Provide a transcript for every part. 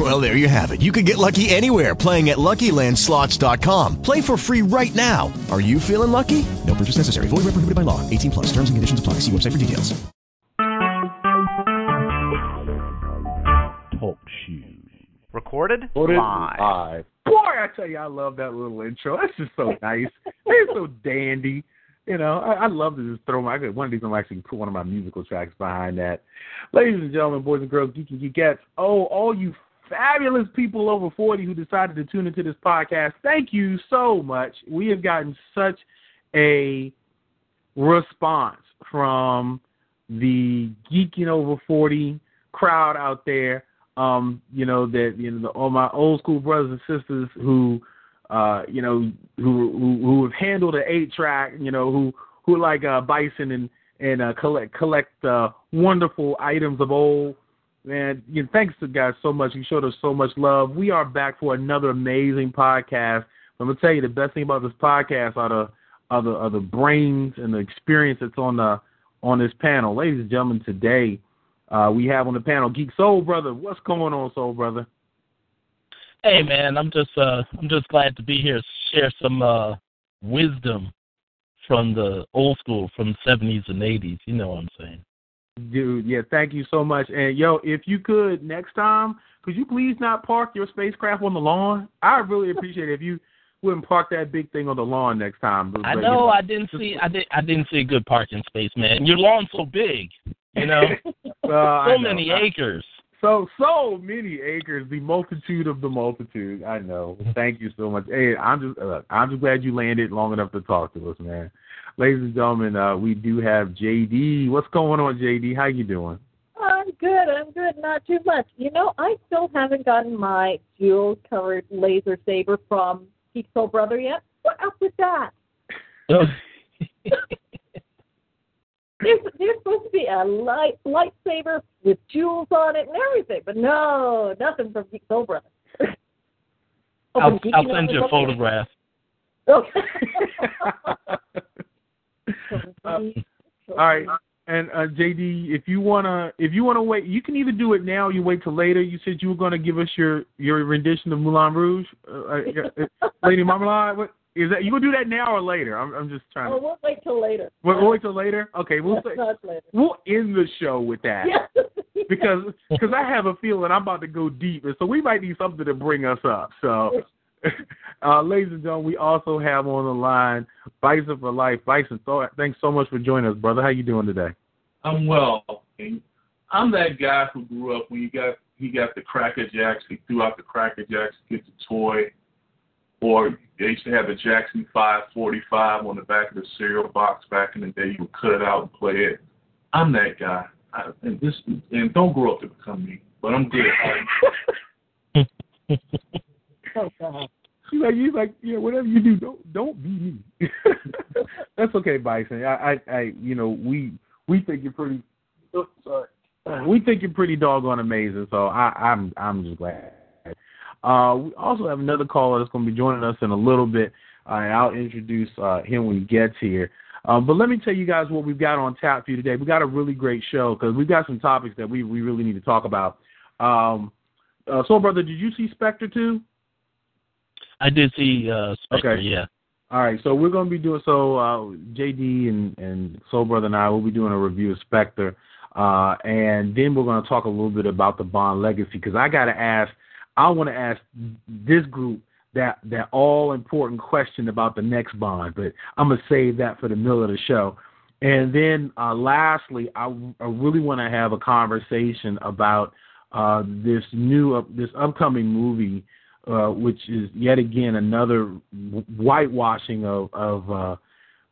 Well, there you have it. You can get lucky anywhere playing at LuckyLandSlots.com. Play for free right now. Are you feeling lucky? No purchase necessary. Void where prohibited by law. 18 plus. Terms and conditions apply. See website for details. Talk shoes. Recorded Recorded live. live. Boy, I tell you, I love that little intro. That's just so nice. it's so dandy. You know, I, I love to just throw my. I one of these, I'm actually put one of my musical tracks behind that. Ladies and gentlemen, boys and girls, geeky geekettes, oh, all you fabulous people over 40 who decided to tune into this podcast, thank you so much. We have gotten such a response from the geeking over 40 crowd out there. Um, you know that you know the, all my old school brothers and sisters who, uh, you know, who who, who have handled an eight track, you know, who who like uh, Bison and and uh, collect collect uh, wonderful items of old. Man, you know, thanks to guys so much. You showed us so much love. We are back for another amazing podcast. I'm gonna tell you the best thing about this podcast are the are the, are the brains and the experience that's on the on this panel, ladies and gentlemen. Today uh, we have on the panel Geek Soul Brother. What's going on, Soul Brother? Hey man, I'm just uh I'm just glad to be here, share some uh wisdom from the old school, from the seventies and eighties, you know what I'm saying. Dude, yeah, thank you so much. And yo, if you could next time, could you please not park your spacecraft on the lawn? I really appreciate it if you wouldn't park that big thing on the lawn next time. But, I know, you know I didn't see I did I didn't see a good parking space, man. Your lawn's so big, you know. So know. many acres. So so many acres, the multitude of the multitude. I know. Thank you so much. Hey, I'm just uh, I'm just glad you landed long enough to talk to us, man. Ladies and gentlemen, uh, we do have JD. What's going on, JD? How you doing? I'm good. I'm good. Not too much. You know, I still haven't gotten my jewel covered laser saber from Geek Soul Brother yet. What up with that? There's, there's supposed to be a light lightsaber with jewels on it and everything, but no, nothing from Geek Soul Brother. Oh, I'll I'll send you a photograph. Okay. Uh, All right. And uh, JD, if you wanna, if you wanna wait, you can either do it now. You wait till later. You said you were gonna give us your your rendition of Moulin Rouge, uh, uh, uh, Lady Marmalade. What is that? You gonna do that now or later? I'm I'm just trying Oh, to. we'll wait till later. We'll, we'll wait till later. Okay, we'll say, later. we'll end the show with that Yeah. because because I have a feeling I'm about to go deep, and so we might need something to bring us up. So. Uh, ladies and gentlemen, we also have on the line Bison for Life. Bison, so, thanks so much for joining us, brother. How you doing today? I'm well. I'm that guy who grew up when you got he got the Cracker Jacks. He threw out the Cracker Jacks to get the toy, or they used to have the Jackson 545 on the back of the cereal box back in the day. You would cut it out and play it. I'm that guy. I, and this and don't grow up to become me, but I'm good. Oh, God. He's like, he's like, yeah, whatever you do, don't don't be me. That's okay, Bison. I, I, I, you know, we we think you're pretty. Oh, sorry. We think you're pretty doggone amazing. So I, I'm I'm just glad. Uh, we also have another caller that's going to be joining us in a little bit, uh, I'll introduce uh, him when he gets here. Um, but let me tell you guys what we've got on tap for you today. We got a really great show because we've got some topics that we we really need to talk about. Um, uh, Soul Brother, did you see Spectre two? I did see uh Spectre, Okay. yeah. All right, so we're going to be doing so. Uh, JD and and Soul Brother and I will be doing a review of Spectre, uh, and then we're going to talk a little bit about the Bond legacy because I got to ask. I want to ask this group that that all important question about the next Bond, but I'm gonna save that for the middle of the show. And then uh, lastly, I, I really want to have a conversation about uh, this new uh, this upcoming movie uh, which is yet again another whitewashing of of, uh,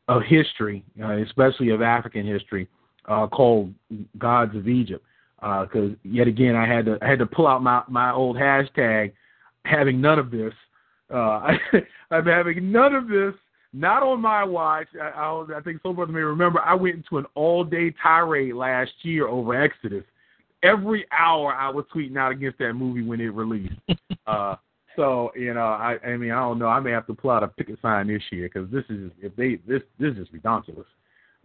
of history, uh, especially of African history, called Gods of Egypt. Because yet again, I had to I had to pull out my my old hashtag, having none of this. Uh, I'm having none of this. not on my watch. I, I, I think some brother may remember. I went into an all-day tirade last year over Exodus. Every hour, I was tweeting out against that movie when it released. uh, so you know, I, I mean, I don't know. I may have to pull out a picket sign this year because this is if they this this is ridiculous.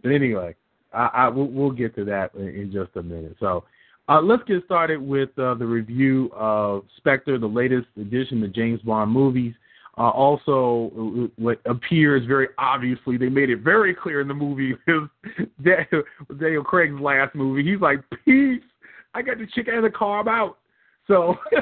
But anyway, I, I we'll, we'll get to that in, in just a minute. So. Uh, let's get started with uh, the review of Spectre, the latest edition of James Bond movies. Uh, also, what appears very obviously, they made it very clear in the movie, is Daniel Craig's last movie. He's like, "Peace, I got the chicken in the car. I'm out." So,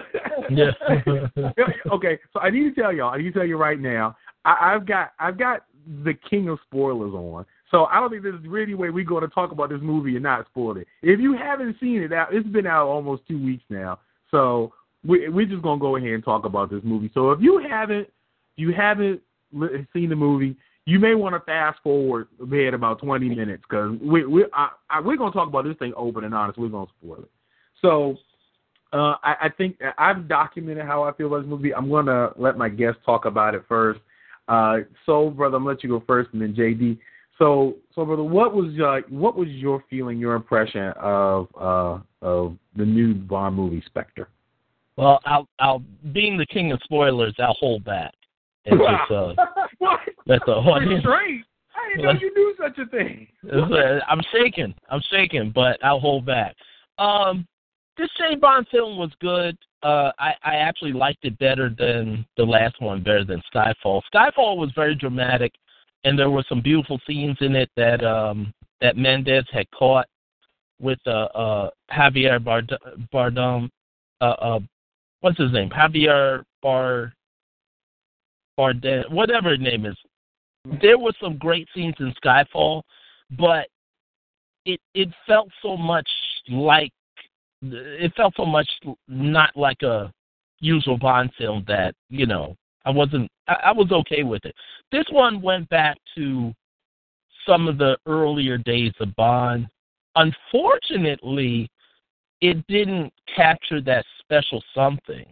okay. So I need to tell y'all. I need to tell you right now. I, I've got I've got the king of spoilers on. So I don't think there's really way we're going to talk about this movie and not spoil it. If you haven't seen it, out it's been out almost two weeks now. So we, we're just going to go ahead and talk about this movie. So if you haven't, you haven't seen the movie, you may want to fast forward ahead about 20 minutes because we, we, I, I, we're going to talk about this thing open and honest. We're going to spoil it. So uh, I, I think I've documented how I feel about this movie. I'm going to let my guests talk about it first. Uh, so, brother, I'm going to let you go first, and then JD. So, so brother, what was uh, what was your feeling, your impression of uh, of the new Bond movie Spectre? Well, I'll, I'll being the king of spoilers, I'll hold back. It's just, uh, that's a Straight. I didn't know you knew such a thing. Uh, I'm shaking. I'm shaking, but I'll hold back. Um, this James Bond film was good. Uh, I, I actually liked it better than the last one, better than Skyfall. Skyfall was very dramatic and there were some beautiful scenes in it that um that Mendes had caught with uh uh Javier Bard- Bardem uh uh what's his name? Javier Bar Bardem whatever his name is. There were some great scenes in Skyfall but it it felt so much like it felt so much not like a usual Bond film that you know I wasn't. I, I was okay with it. This one went back to some of the earlier days of Bond. Unfortunately, it didn't capture that special something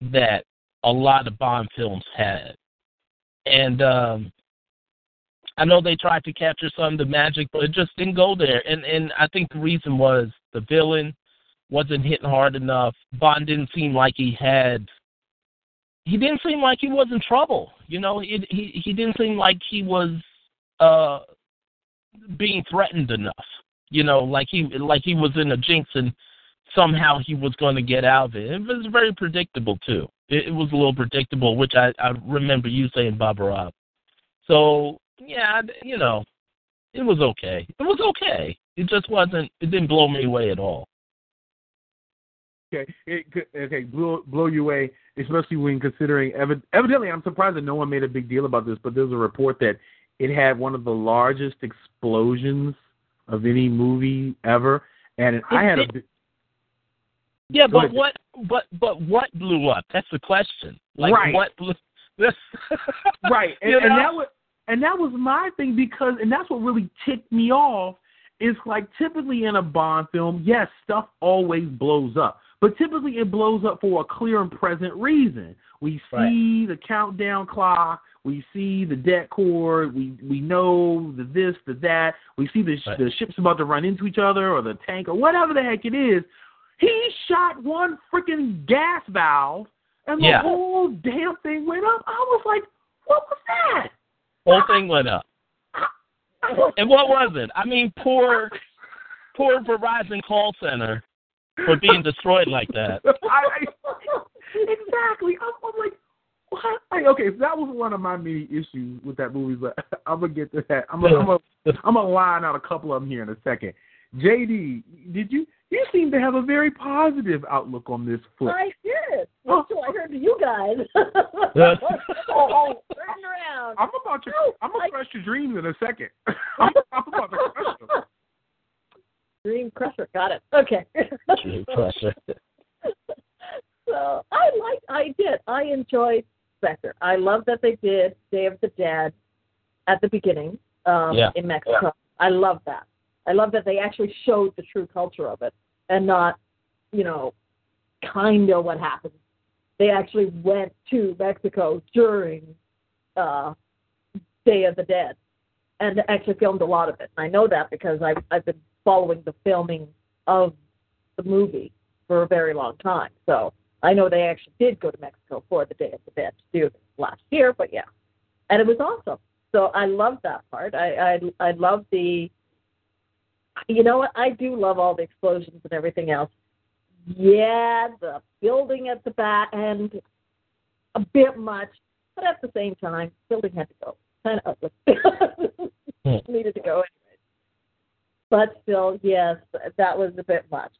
that a lot of Bond films had. And um I know they tried to capture some of the magic, but it just didn't go there. And and I think the reason was the villain wasn't hitting hard enough. Bond didn't seem like he had he didn't seem like he was in trouble. You know, he he he didn't seem like he was uh being threatened enough. You know, like he like he was in a jinx and somehow he was going to get out of it. It was very predictable too. It, it was a little predictable, which I I remember you saying, Bob Rob. So yeah, you know, it was okay. It was okay. It just wasn't. It didn't blow me away at all. Okay, it, okay, blow blow you away, especially when considering. Evidently, I'm surprised that no one made a big deal about this, but there's a report that it had one of the largest explosions of any movie ever, and it, I had a. Yeah, but ahead. what, but but what blew up? That's the question. Like right. what blew? right, and, and that was and that was my thing because, and that's what really ticked me off. Is like typically in a Bond film, yes, stuff always blows up. But typically it blows up for a clear and present reason. We see right. the countdown clock, we see the det cord, we we know the this, the that, we see the right. the ship's about to run into each other or the tank or whatever the heck it is. He shot one freaking gas valve and the yeah. whole damn thing went up. I was like, what was that? Whole thing went up. and what was it? I mean, poor, poor Verizon call center for being destroyed like that. I, exactly. I'm, I'm like, what? Like, okay, so that was one of my many issues with that movie, but I'm gonna get to that. I'm gonna, I'm gonna, I'm gonna line out a couple of them here in a second. JD, did you? You seem to have a very positive outlook on this flick. I did. Oh. Well, so I heard to you guys. Oh, oh, turn around. I'm about to. I'm gonna crush your dreams in a second. I'm, I'm about to crush them. Dream Crusher. Got it. Okay. Dream Crusher. so I like. I did. I enjoyed Spectre. I love that they did Day of the Dead at the beginning um, yeah. in Mexico. Yeah. I love that. I love that they actually showed the true culture of it and not, you know, kind of what happened. They actually went to Mexico during uh, Day of the Dead, and actually filmed a lot of it. And I know that because I've I've been following the filming of the movie for a very long time. So I know they actually did go to Mexico for the Day of the Dead to do this last year. But yeah, and it was awesome. So I love that part. I I I love the. You know what? I do love all the explosions and everything else. Yeah, the building at the back end a bit much, but at the same time, building had to go. Kind of ugly. Hmm. Needed to go. But still, yes, that was a bit much.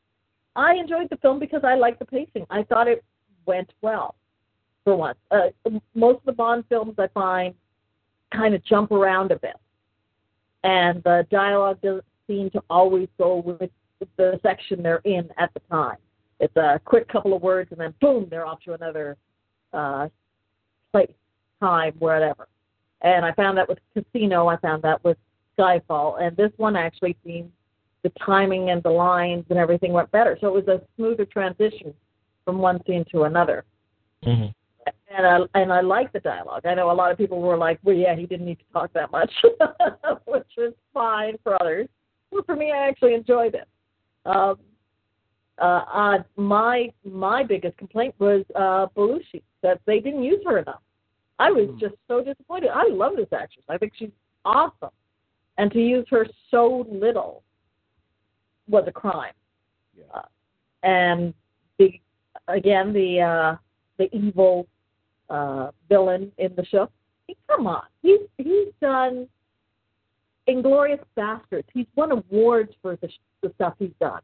I enjoyed the film because I liked the pacing. I thought it went well for once. Uh, most of the Bond films I find kind of jump around a bit, and the dialogue doesn't seem to always go with the section they're in at the time. It's a quick couple of words, and then boom, they're off to another uh, place, time, whatever. And I found that with Casino, I found that with Skyfall, and this one actually seemed the timing and the lines and everything went better. So it was a smoother transition from one scene to another. Mm-hmm. And I and I like the dialogue. I know a lot of people were like, "Well, yeah, he didn't need to talk that much," which is fine for others. But for me, I actually enjoyed it. Um, uh, uh, my my biggest complaint was uh, Bellucci that they didn't use her enough. I was Hmm. just so disappointed. I love this actress. I think she's awesome, and to use her so little was a crime. Yeah. Uh, and the again the uh, the evil uh, villain in the show. He, come on, he's he's done Inglorious Bastards. He's won awards for the, the stuff he's done.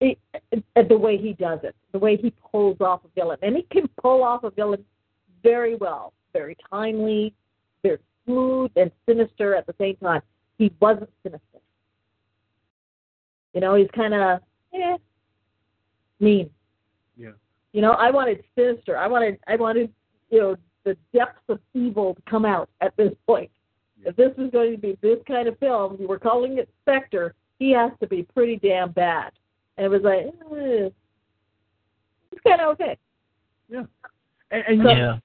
It, it, the way he does it, the way he pulls off a villain, and he can pull off a villain very well, very timely, very smooth and sinister at the same time. He wasn't sinister. You know, he's kind of eh, mean. Yeah. You know, I wanted sinister. I wanted, I wanted, you know, the depths of evil to come out at this point. If this is going to be this kind of film, you were calling it Spectre. He has to be pretty damn bad. And it was like, eh, it's kind of okay. Yeah. And, and Yeah.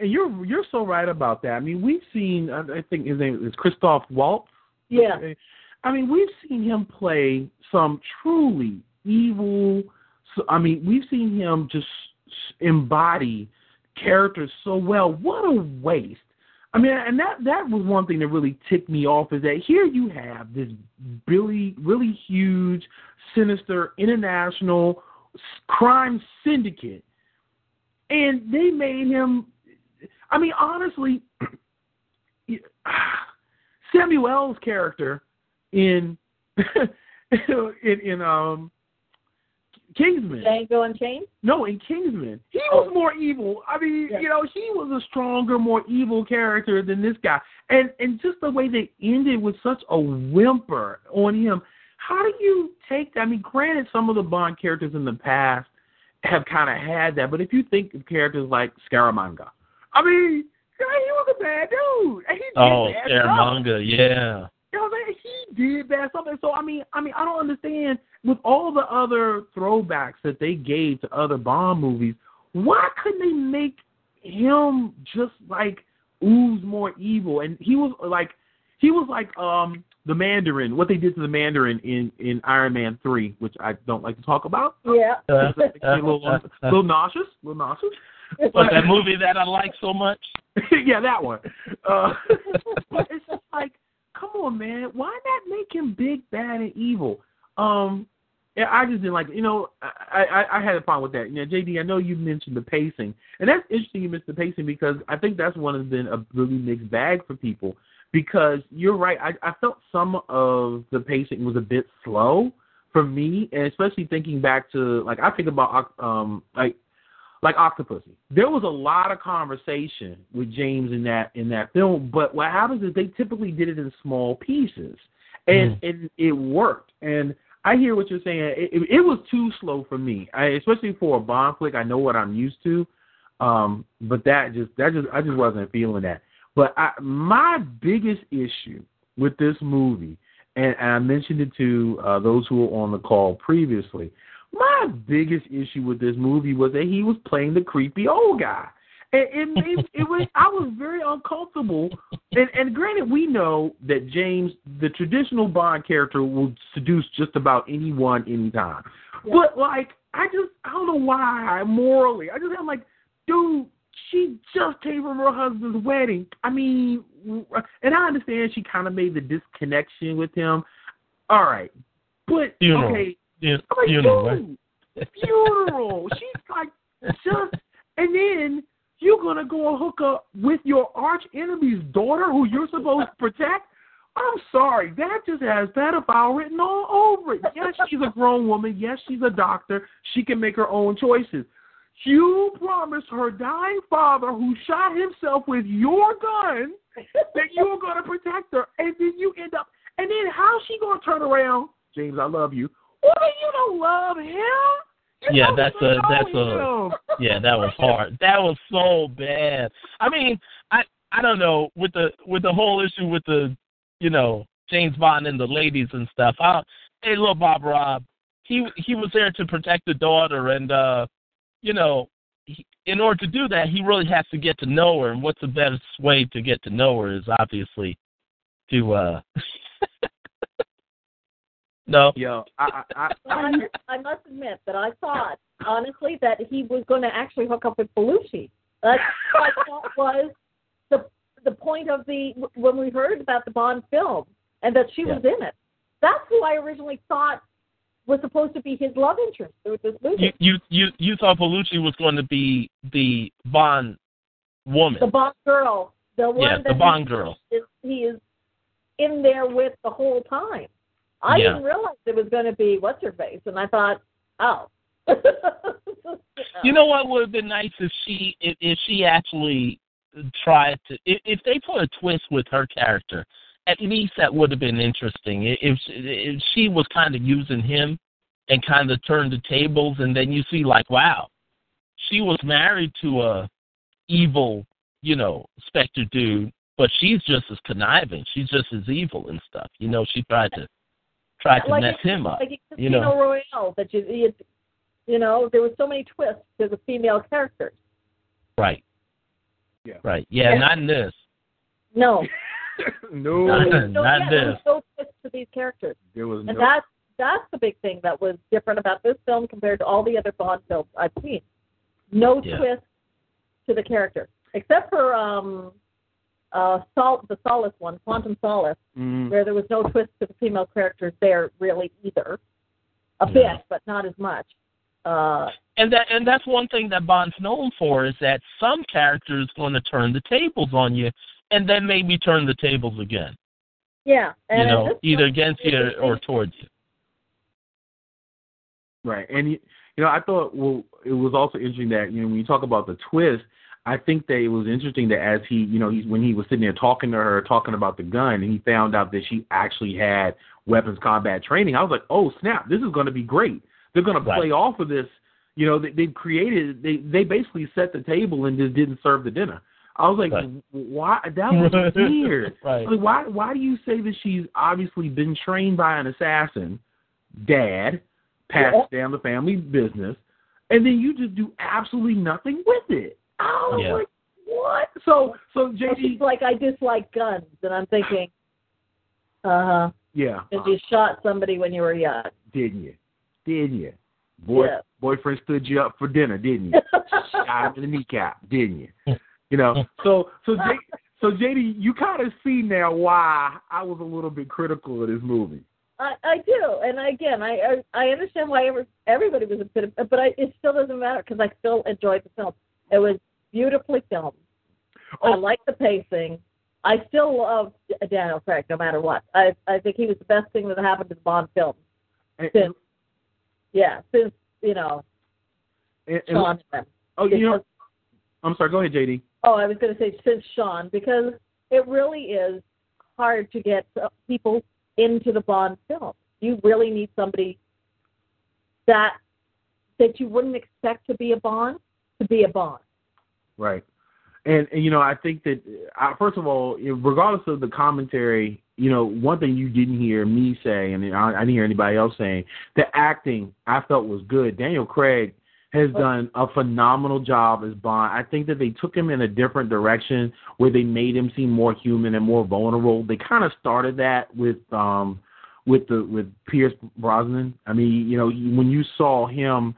And you're you're so right about that. I mean, we've seen. I think his name is Christoph Waltz. Yeah. I mean, we've seen him play some truly evil. I mean, we've seen him just embody characters so well. What a waste! I mean, and that that was one thing that really ticked me off is that here you have this really really huge, sinister international crime syndicate, and they made him. I mean, honestly, Samuel's character in in, in um Kingsman. Django Unchained? No, in Kingsman, he Oh. was more evil. I mean, Yeah. you know, he was a stronger, more evil character than this guy. And and just the way they ended with such a whimper on him. How do you take that? I mean, granted, some of the Bond characters in the past have kind of had that, but if you think of characters like Scaramanga, I mean, he was a bad dude. And he did Oh, bad stuff. Scaramanga, yeah. You know what I'm saying? He did bad stuff. And so I mean I mean I don't understand with all the other throwbacks that they gave to other Bond movies, why couldn't they make him just like ooze more evil? And he was like he was like um the Mandarin, what they did to the Mandarin in in Iron Man three, which I don't like to talk about. Yeah. Uh, a little, a little nauseous, a little nauseous. But that movie that I like so much. yeah, that one. Uh, but it's just like, come on, man. Why not make him big, bad, and evil? Um, I just didn't like. it. You know, I, I I had a problem with that. You know, JD, I know you mentioned the pacing, and that's interesting. You mentioned the pacing because I think that's one has been a really mixed bag for people. Because you're right, I, I felt some of the pacing was a bit slow for me, and especially thinking back to like I think about um like like Octopussy. There was a lot of conversation with James in that in that film, but what happens is they typically did it in small pieces, and and it worked. And I hear what you're saying. It, it, it was too slow for me, I, especially for a Bond flick. I know what I'm used to, um, but that just that just I just wasn't feeling that. But I, my biggest issue with this movie, and, and I mentioned it to uh, those who were on the call previously, my biggest issue with this movie was that he was playing the creepy old guy. And it made it was I was very uncomfortable. And and granted, we know that James, the traditional Bond character, will seduce just about anyone, anytime. Yeah. But like, I just I don't know why morally. I just I'm like, dude, she just came from her husband's wedding. I mean, and I understand she kind of made the disconnection with him. All right, but Funeral. okay, You know, right? funeral. She's like just, and then you're gonna go and hook up with your arch enemy's daughter, who you're supposed to protect. I'm sorry, that just has pedophile written all over it. Yes, she's a grown woman. Yes, she's a doctor. She can make her own choices. You promised her dying father, who shot himself with your gun, that you were going to protect her, and then you end up. And then how's she going to turn around? James, I love you. What? You don't love him? You Yeah, that's a that's a yeah, that was hard. That was so bad. I mean, I I don't know with the with the whole issue with the you know James Bond and the ladies and stuff. I, hey, little Bob Rob, he he was there to protect the daughter, and uh, you know, he, in order to do that, he really has to get to know her. And what's the best way to get to know her is obviously to uh. no. Yo, I, I, I, I, I must admit that I thought, honestly, that he was going to actually hook up with Bellucci. That's what I thought was the the point of the when we heard about the Bond film and that she was in it. That's who I originally thought was supposed to be his love interest with this movie. You you you you thought Bellucci was going to be the Bond woman. the Bond girl, the one Yeah, that the he- Bond girl. Is, he is in there with the whole time. I Yeah. didn't realize it was going to be what's her face, and I thought, oh. You know what would have been nice if she if, if she actually tried to if, if they put a twist with her character. At least that would have been interesting. If if she was kind of using him and kind of turned the tables, and then you see like, wow, she was married to a evil, you know, Spectre dude, but she's just as conniving. She's just as evil and stuff. You know, she tried to tried to like mess in- him up. Like in you know, Royale, that you, you, you know, there were so many twists to the female characters. right? Yeah. Right. Yeah, Yeah. not in this. No, no, Not- no, not yeah, there this. was no twist to these characters, there was and no. that's that's the big thing that was different about this film compared to all the other Bond films I've seen. No Yeah. twist to the character, except for um, uh, Sol- the Solace one, Quantum Solace. Mm, where there was no twist to the female characters there really either. A Yeah. bit, but not as much. Uh, And that and that's one thing that Bond's known for is that some characters going to turn the tables on you, and then maybe turn the tables again. yeah, and you know, either point, against you it- or towards you. Right, and you, you know, I thought well, it was also interesting that you know when you talk about the twist, I think that it was interesting that as he, you know, he's when he was sitting there talking to her, talking about the gun, and he found out that she actually had weapons combat training. I was like, oh snap, this is going to be great. They're going to Right. play off of this. You know, they, they've created, they they basically set the table and just didn't serve the dinner. I was like, Right. why? That was weird. Right. Like, why? Why do you say that she's obviously been trained by an assassin, dad, passed down the family business, and then you just do absolutely nothing with it? I was Yeah. like, what? So, so Well, she's JD, like, I dislike guns, and I'm thinking, uh huh. yeah, And you shot somebody when you were young. didn't you? Didn't you? Boy, Yeah. boyfriend stood you up for dinner, didn't you? Shot him in the kneecap, didn't you? You know, so so J, so JD, you kind of see now why I was a little bit critical of this movie. I, I do, and again, I I, I understand why every, everybody was a bit, of, but I, it still doesn't matter because I still enjoyed the film. It was beautifully filmed. I Oh. like the pacing. I still love Daniel Craig, no matter what. I I think he was the best thing that happened to the Bond film. And, Since, yeah, since you know and- and- Sean. and oh, you know, I'm sorry. Go ahead, JD. Oh, I was going to say since Sean, because it really is hard to get people into the Bond film. You really need somebody that that you wouldn't expect to be a Bond to be a Bond. Right. And, and you know, I think that uh, first of all, regardless of the commentary, you know, one thing you didn't hear me say, and I, I didn't hear anybody else saying, the acting I felt was good. Daniel Craig, has done a phenomenal job as Bond. I think that they took him in a different direction where they made him seem more human and more vulnerable. They kind of started that with um with the with Pierce Brosnan. I mean, you know, when you saw him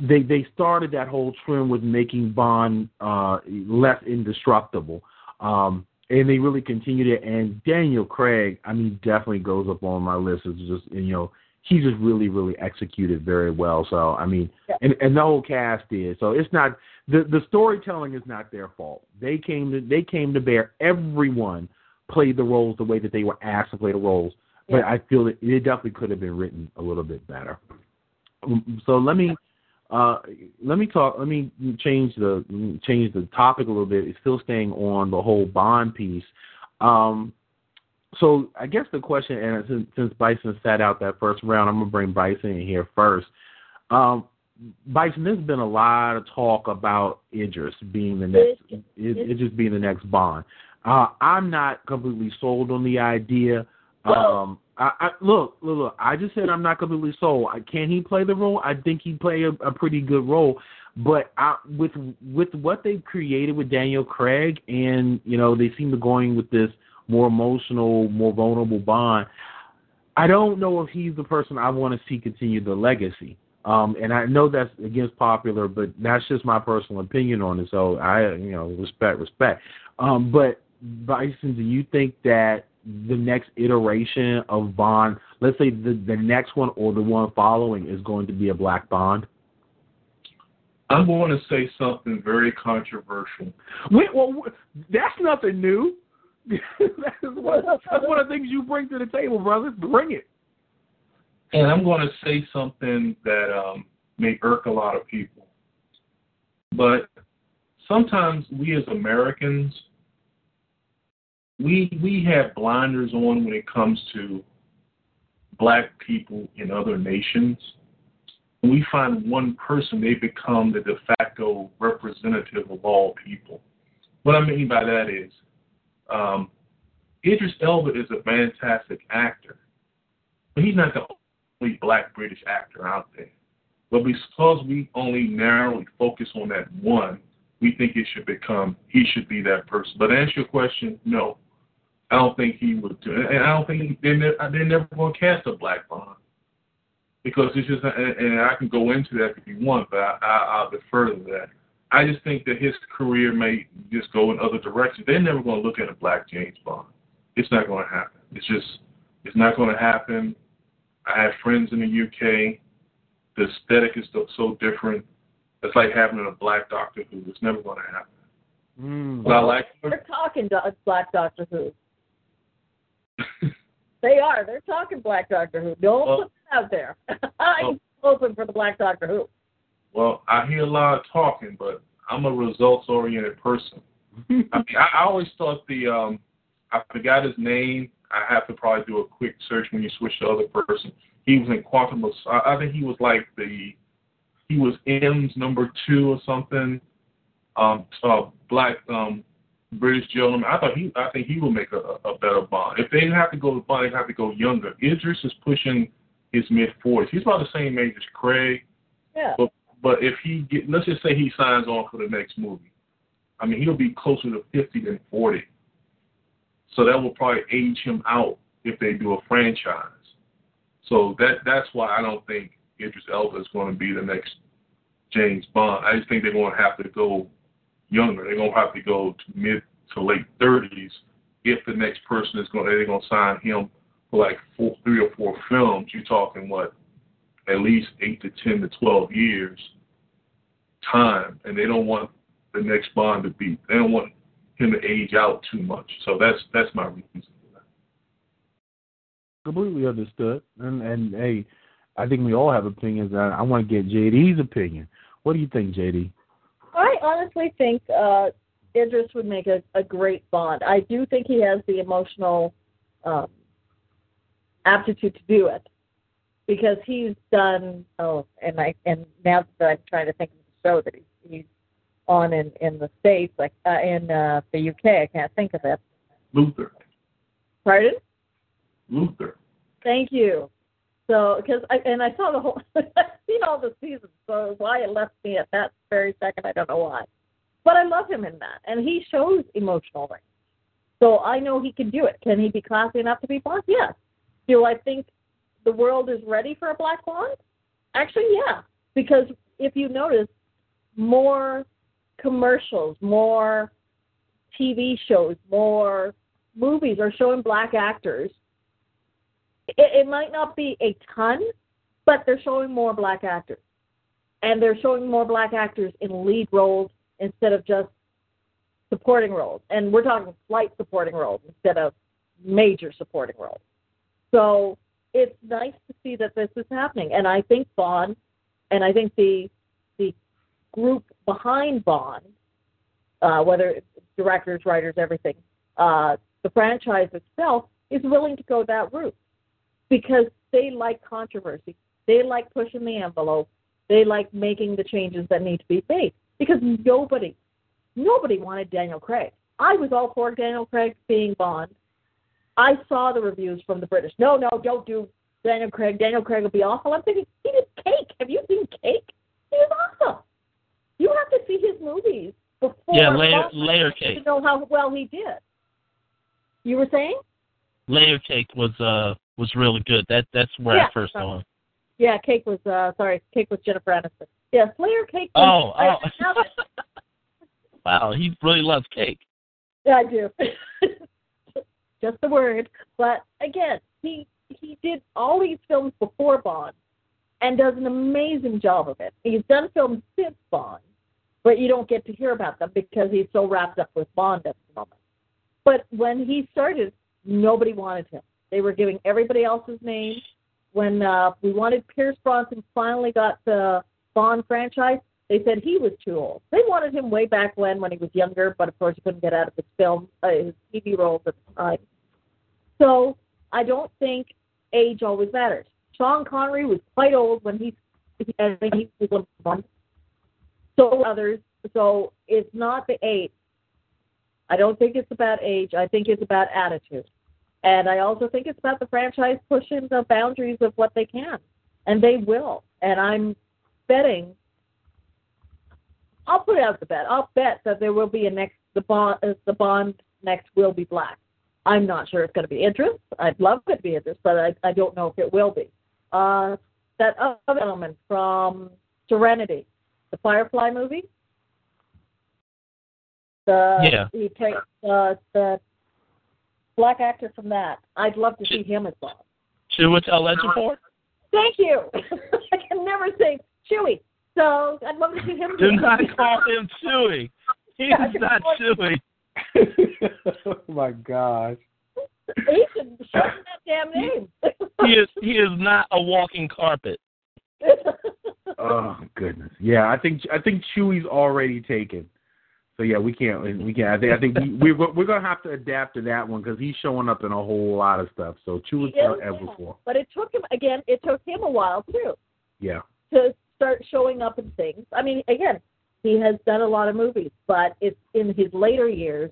they they started that whole trend with making Bond uh less indestructible. Um and they really continued it and Daniel Craig, I mean, definitely goes up on my list as just you know, he just really, really executed very well. So I mean, yeah. and and the whole cast did. So it's not the the storytelling is not their fault. They came to they came to bear. Everyone played the roles the way that they were asked to play the roles. Yeah. But I feel that it definitely could have been written a little bit better. Um, so let me uh, let me talk. Let me change the change the topic a little bit. It's still staying on the whole bond piece. Um, so I guess the question, and since, since Bison sat out that first round, I'm gonna bring Bison in here first. Um, Bison, there's been a lot of talk about Idris being the next, Idris being the next Bond. Uh, I'm not completely sold on the idea. Um, I, I, look, look, look. I just said I'm not completely sold. I, Can he play the role? I think he play a, a pretty good role. But I, with with what they've created with Daniel Craig, and you know they seem to going with this more emotional, more vulnerable Bond. I don't know if he's the person I want to see continue the legacy. Um, and I know that's against popular, but that's just my personal opinion on it. So I, you know, respect, respect. Um, but Bison, do you think that the next iteration of Bond, let's say the the next one or the one following, is going to be a black Bond? I'm going to say something very controversial. Wait, well, that's nothing new. that's, one, that's one of the things you bring to the table, brothers. Bring it. And I'm going to say something that um, may irk a lot of people. But sometimes we as Americans, we we have blinders on when it comes to black people in other nations. When we find one person, they become the de facto representative of all people. What I mean by that is um, Idris Elba is a fantastic actor, but he's not the only black British actor out there. But because we only narrowly focus on that one, we think it should become he should be that person. But to answer your question, no, I don't think he would do, and I don't think they're never, they're never going to cast a black Bond because it's just, and I can go into that if you want, but I, I, I'll defer to that. I just think that his career may just go in other directions. They're never going to look at a black James Bond. It's not going to happen. It's just, it's not going to happen. I have friends in the UK. The aesthetic is so different. It's like having a black Doctor Who. It's never going to happen. Mm. But I like. They're talking to Black Doctor Who. they are. They're talking Black Doctor Who. Don't well, put that out there. I'm well, open for the Black Doctor Who. Well, I hear a lot of talking, but I'm a results oriented person. I mean, I, I always thought the um, I forgot his name. I have to probably do a quick search when you switch to other person. He was in Quantum of. I think he was like the. He was M's number two or something. Um, uh, black um, British gentleman. I thought he. I think he will make a, a better Bond. If they have to go to Bond, they have to go younger. Idris is pushing his mid forties. He's about the same age as Craig. Yeah. But but if he get, let's just say he signs on for the next movie, I mean he'll be closer to 50 than 40. So that will probably age him out if they do a franchise. So that that's why I don't think Idris Elba is going to be the next James Bond. I just think they're going to have to go younger. They're to have to go to mid to late 30s if the next person is going to They're going to sign him for like four, three or four films. You're talking what at least eight to ten to twelve years time, and they don't want the next Bond to be. They don't want him to age out too much. So that's that's my reason for that. Completely understood, and and hey, I think we all have opinions. I, I want to get JD's opinion. What do you think, JD? I honestly think uh, Idris would make a, a great Bond. I do think he has the emotional um, aptitude to do it because he's done oh and I and now that I'm trying to think of the show that he's, he's on in in the states like uh, in uh, the UK I can't think of it. Luther. Pardon? Luther. Thank you. So, because I and I saw the whole, I've seen all the seasons. So why it left me at that very second, I don't know why. But I love him in that, and he shows emotional range. So I know he can do it. Can he be classy enough to be Bond? Yes. Do I think the world is ready for a black Bond? Actually, yeah. Because if you notice, more commercials, more TV shows, more movies are showing black actors. It, it might not be a ton, but they're showing more black actors. And they're showing more black actors in lead roles instead of just supporting roles. And we're talking slight supporting roles instead of major supporting roles. So it's nice to see that this is happening. And I think Bond and I think the the group behind Bond, uh, whether it's directors, writers, everything, uh, the franchise itself is willing to go that route because they like controversy. They like pushing the envelope. They like making the changes that need to be made because nobody, nobody wanted Daniel Craig. I was all for Daniel Craig being Bond. I saw the reviews from the British. No, no, don't do Daniel Craig. Daniel Craig will be awful. I'm thinking he did Cake. Have you seen Cake? He was awesome. You have to see his movies before. Yeah, layer layer cake. To know how well he did. You were saying? Layer cake was uh was really good. That that's where Yeah, I first saw him. Yeah, Cake was. uh Sorry, Cake was Jennifer Aniston. Yeah, Slayer Cake. Oh, Was, oh. It. Wow, he really loves cake. Yeah, I do. Just the word. But again, he he did all these films before Bond and does an amazing job of it. He's done films since Bond, but you don't get to hear about them because he's so wrapped up with Bond at the moment. But when he started, nobody wanted him. They were giving everybody else's name. When uh, we wanted Pierce Bronson finally got the Bond franchise, they said he was too old. They wanted him way back when, when he was younger, but of course he couldn't get out of his film, uh, his TV roles at the time. So I don't think age always matters. Sean Connery was quite old when he, I think he was one. So others. So it's not the age. I don't think it's about age. I think it's about attitude. And I also think it's about the franchise pushing the boundaries of what they can. And they will. And I'm betting I'll put out the bet. I'll bet that there will be a next the bond uh, the bond next will be black. I'm not sure it's going to be Idris. I'd love it to be Idris, but I, I don't know if it will be. Uh, that other element from Serenity, the Firefly movie. The Yeah. he takes uh, the black actor from that. I'd love to see him as well. Chiwetel Ejiofor? Thank you. I can never say Chewy. So I'd love to see him. Do not call him Chewy. He Yeah, I is can not call Chewy. oh my gosh. He should shorten that damn name. He is he is not a walking carpet. Oh goodness. Yeah, I think I think Chewy's already taken. So yeah, we can't we can't. I think I think we we're we're gonna have to adapt to that one because he's showing up in a whole lot of stuff. So Chewy's Yeah, ever for. But it took him again. It took him a while too Yeah. to start showing up in things. I mean, again, he has done a lot of movies, but it's in his later years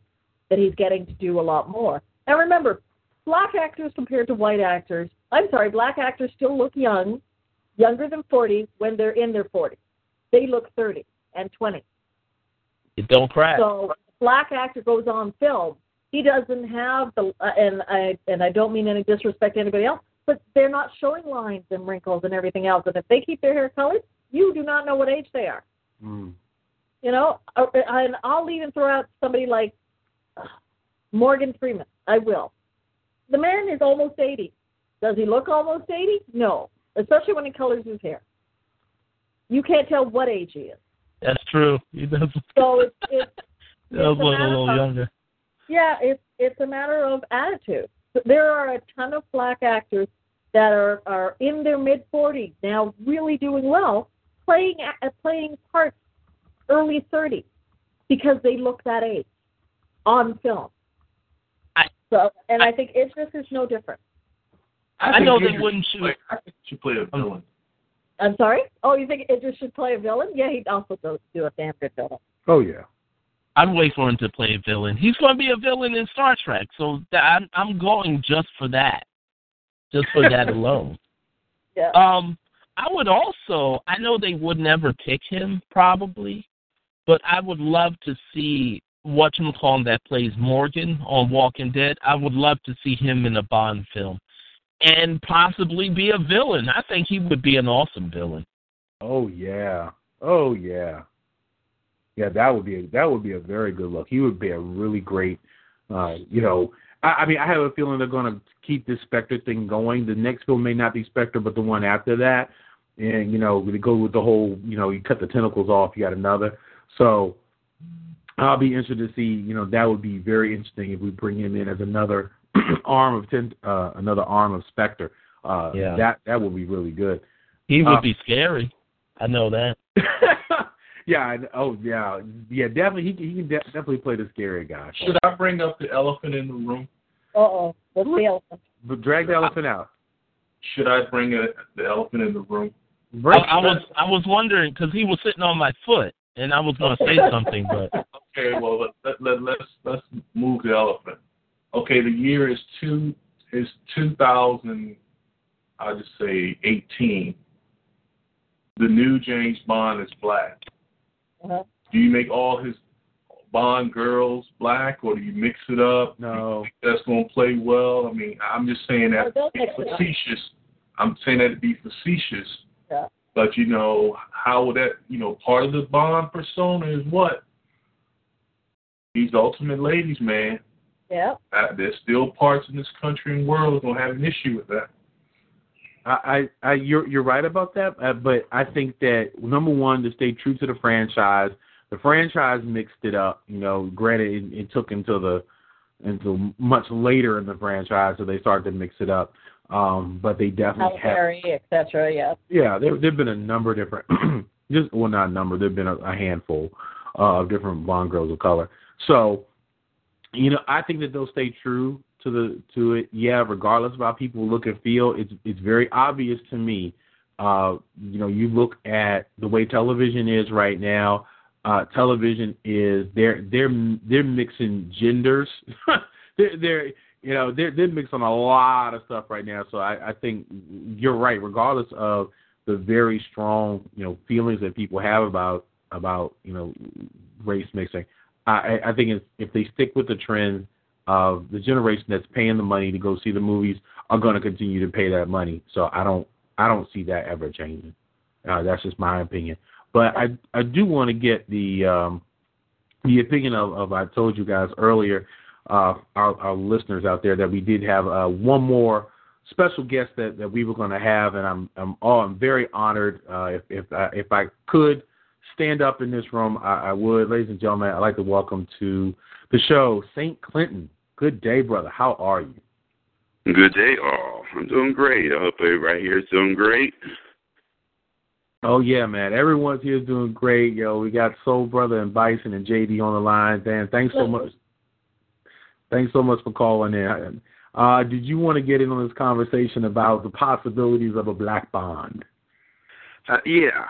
that he's getting to do a lot more. Now remember, black actors compared to white actors. I'm sorry, black actors still look young, younger than 40 when they're in their 40s. They look 30 and 20. It don't crack. So black actor goes on film. He doesn't have the uh, and I and I don't mean any disrespect to anybody else, but they're not showing lines and wrinkles and everything else. And if they keep their hair colored, you do not know what age they are. Mm. You know, Uh, and I'll even throw out somebody like uh, Morgan Freeman. I will. The man is almost eighty. Does he look almost eighty? No, especially when he colors his hair. You can't tell what age he is. That's true. He does. So it's it's it's a a matter little of- younger. Yeah, it's it's a matter of attitude. There are a ton of black actors that are are in their mid forties now, really doing well, playing a- playing parts early thirties because they look that age on film. I- so, and I, think Idris is no different. I, think know you they should wouldn't play- shoot. I think you should play a um, villain. I'm sorry. Oh, you think Idris should play a villain? Yeah, he'd also do, do a damn good villain. Oh yeah. I'd wait for him to play a villain. He's going to be a villain in Star Trek, so that, I'm I'm going just for that, just for that alone. Yeah. Um, I would also. I know they would never pick him probably, but I would love to see what you call that plays Morgan on Walking Dead. I would love to see him in a Bond film, and possibly be a villain. I think he would be an awesome villain. Oh yeah. Oh yeah. Yeah, that would be a, that would be a very good look. He would be a really great. Uh, you know, I, I mean, I have a feeling they're going to keep this Spectre thing going. The next film may not be Spectre, but the one after that, and you know, they go with the whole. You know, you cut the tentacles off, you got another. So I'll be interested to see. You know, that would be very interesting if we bring him in as another arm of ten, uh, another arm of Spectre. Uh, Yeah. That that would be really good. He would Uh, be scary. I know that. yeah. I- Oh, yeah. Yeah. Definitely, he, he can de- definitely play the scary guy. Should I bring up the elephant in the room? Uh oh. What's the elephant? But drag the elephant out. Should I bring a, the elephant in the room? I, Bring- I was I was wondering because he was sitting on my foot, and I was going to say something, but Okay, well let, let, let, let's let's move the elephant. Okay, the year is two is two thousand. I'll just say eighteen. The new James Bond is black. Uh-huh. Do you make all his Bond girls black, or do you mix it up? no. That's going to play well. I mean, I'm just saying that No, don't mix it up. facetious. I'm saying that to be facetious. Yeah. But you know, how would that? You know, part of the Bond persona is what? These ultimate ladies, man. Yeah. Uh, there's still parts in this country and world that don't have an issue with that. I, I, I, you're you're right about that, uh, but I think that number one, to stay true to the franchise, the franchise mixed it up. You know, granted, it, it took until the until much later in the franchise, so they started to mix it up. Um, but they definitely have. Halle Berry, etc. Yeah. Yeah, there there've been a number of different, just well not a number, there've been a, a handful uh, of different Bond girls of color. So, you know, I think that they'll stay true to the to it. Yeah, regardless of how people look and feel, it's it's very obvious to me. Uh, you know, you look at the way television is right now. Uh, television is they're they're they're mixing genders. they're, they're you know they're they're mixing a lot of stuff right now. So I, I think you're right. Regardless of the very strong you know feelings that people have about about you know race mixing, I, I think if, if they stick with the trend of the generation that's paying the money to go see the movies are going to continue to pay that money. So I don't I don't see that ever changing. Uh, that's just my opinion. But I I do want to get the um, the opinion of, of I told you guys earlier, uh, our, our listeners out there that we did have uh, one more special guest that, that we were going to have, and I'm I'm oh I'm very honored. Uh, if if if I could stand up in this room, I, I would, ladies and gentlemen. I'd like to welcome to the show Saint Clinton. Good day, brother. How are you? Good day, all. I'm doing great. I hope everybody here is doing great. Oh yeah, man. Everyone's here doing great. Yo, we got Soul Brother and Bison and JD on the line. Dan, thanks so much. Thanks so much for calling in. Uh, did you want to get in on this conversation about the possibilities of a black bond? Uh, yeah,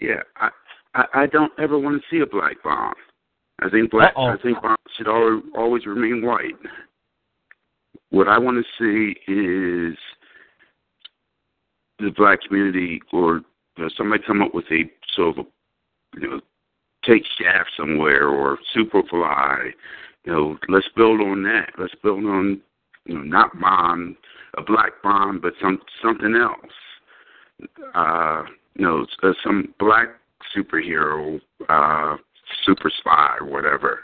yeah. I, I I don't ever want to see a black Bond. I think black. Uh-oh. I think Bond should always always remain white. What I want to see is the black community or you know, somebody come up with a sort of a, you know take shaft somewhere or superfly. You know, let's build on that. Let's build on you know not Bond, a black Bond, but some something else. Uh, you know, uh, some black superhero, uh, super spy, or whatever.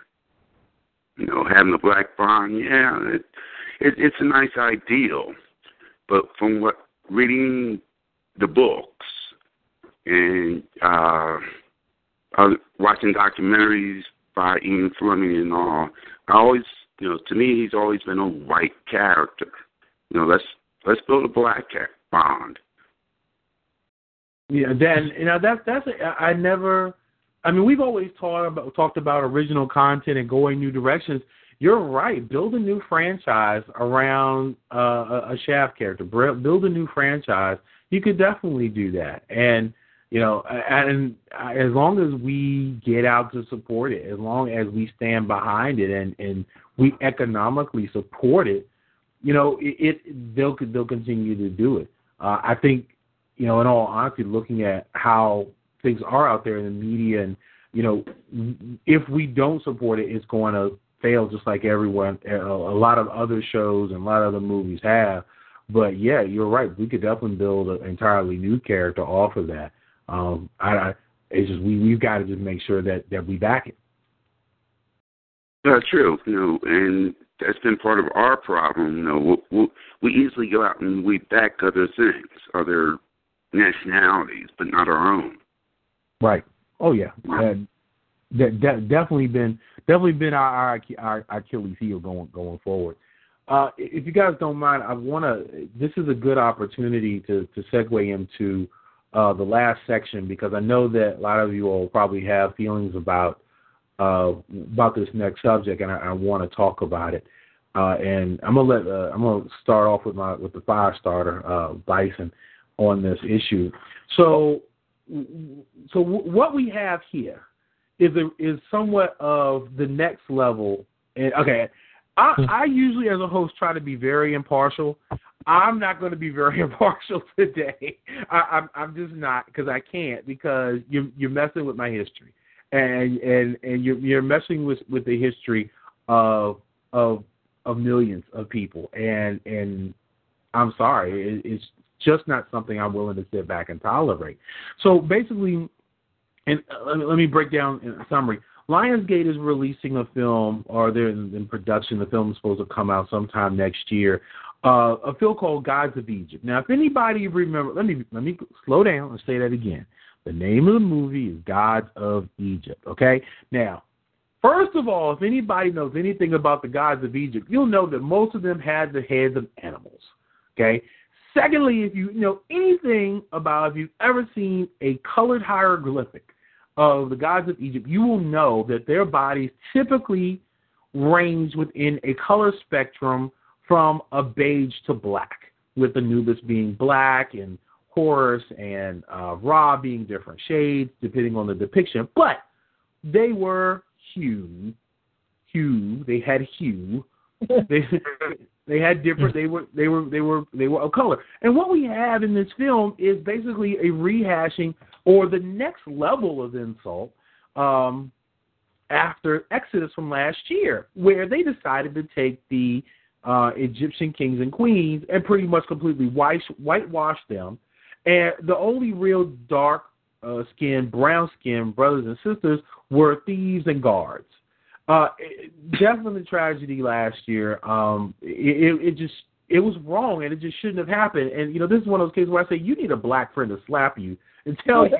You know, having a black Bond, yeah, it, it, it's a nice ideal. But from what reading the books and uh, uh, watching documentaries by Ian Fleming and all, I always, you know, to me, he's always been a white character. You know, let's let's build a black Bond. Yeah, then you know that's that's a, I never. I mean, we've always talked about talked about original content and going new directions. You're right. Build a new franchise around uh, a, a Shaft character. Build a new franchise. You could definitely do that, and you know, and as long as we get out to support it, as long as we stand behind it, and and we economically support it, you know, it, it they'll they'll continue to do it. Uh, I think you know, in all honesty, looking at how things are out there in the media, and you know, if we don't support it, it's going to fail just like everyone, a lot of other shows and a lot of other movies have. But yeah, you're right. We could definitely build an entirely new character off of that. Um, I, I it's just we we've got to just make sure that that we back it. Yeah, true. You know, and that's been part of our problem. You know, we, we easily go out and we back other things, other nationalities, but not our own. Right. Oh yeah. And that, that definitely been definitely been our our, our Achilles heel going going forward. Uh, if you guys don't mind, I want to. This is a good opportunity to to segue into uh, the last section because I know that a lot of you all probably have feelings about uh, about this next subject, and I, I want to talk about it. Uh, and I'm gonna let uh, I'm gonna start off with my with the fire starter, uh, Bison, on this issue. So, so what we have here is a, is somewhat of the next level. And okay, I, hmm. I usually as a host try to be very impartial. I'm not going to be very impartial today. I, I'm I'm just not because I can't because you're you're messing with my history and and and you're you're messing with with the history of of of millions of people and and I'm sorry it, it's just not something I'm willing to sit back and tolerate. So basically, and uh, let me, let me break down in summary. Lionsgate is releasing a film, or they're in, in production. The film is supposed to come out sometime next year. Uh, a film called Gods of Egypt. Now, if anybody remember, let me let me slow down and say that again. The name of the movie is Gods of Egypt. Okay. Now, first of all, if anybody knows anything about the gods of Egypt, you'll know that most of them had the heads of animals. Okay. Secondly, if you know anything about if you've ever seen a colored hieroglyphic of the gods of Egypt, you will know that their bodies typically range within a color spectrum from a beige to black, with Anubis being black and Horus and uh, Ra being different shades depending on the depiction. But they were hue, hue. They had hue. They they had different. They were they were they were they were of color. And what we have in this film is basically a rehashing or the next level of insult. Um, after Exodus from last year, where they decided to take the uh, Egyptian kings and queens and pretty much completely white, whitewash them. And the only real dark uh, skinned, brown skinned brothers and sisters were thieves and guards. Uh, definitely tragedy last year. Um, it, it just it was wrong and it just shouldn't have happened. And you know, this is one of those cases where I say you need a black friend to slap you and tell you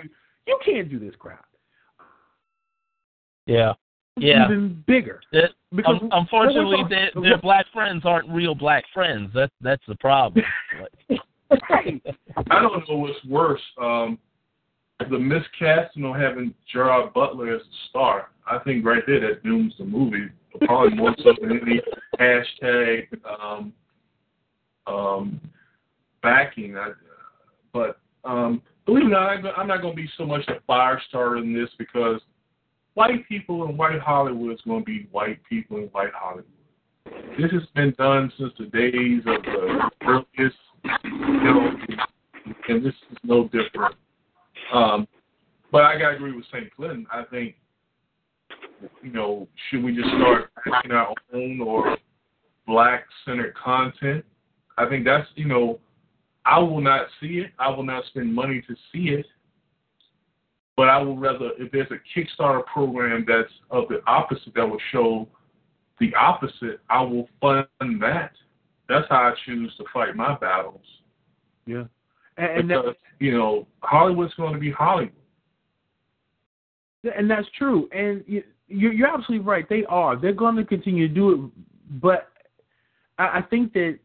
you can't do this crap. Yeah. Yeah. Even bigger. It, because um, unfortunately, their, their black friends aren't real black friends. That's that's the problem. I don't know what's worse. Um, the miscasting or having Gerard Butler as a star. I think right there that dooms the movie. Probably more so than any hashtag um, um, backing. I, but um, believe it or not, I'm not going to be so much a fire starter in this because white people in white Hollywood is going to be white people in white Hollywood. This has been done since the days of the earliest, you know, and this is no different. Um, but I gotta agree with St. Clinton. I think, you know, should we just start making our own or black centered content? I think that's, you know, I will not see it. I will not spend money to see it. But I would rather, if there's a Kickstarter program that's of the opposite that will show the opposite, I will fund that. That's how I choose to fight my battles. Yeah. And, because, you know, Hollywood's going to be Hollywood. And that's true. And you, you're absolutely right. They are. They're going to continue to do it. But I think that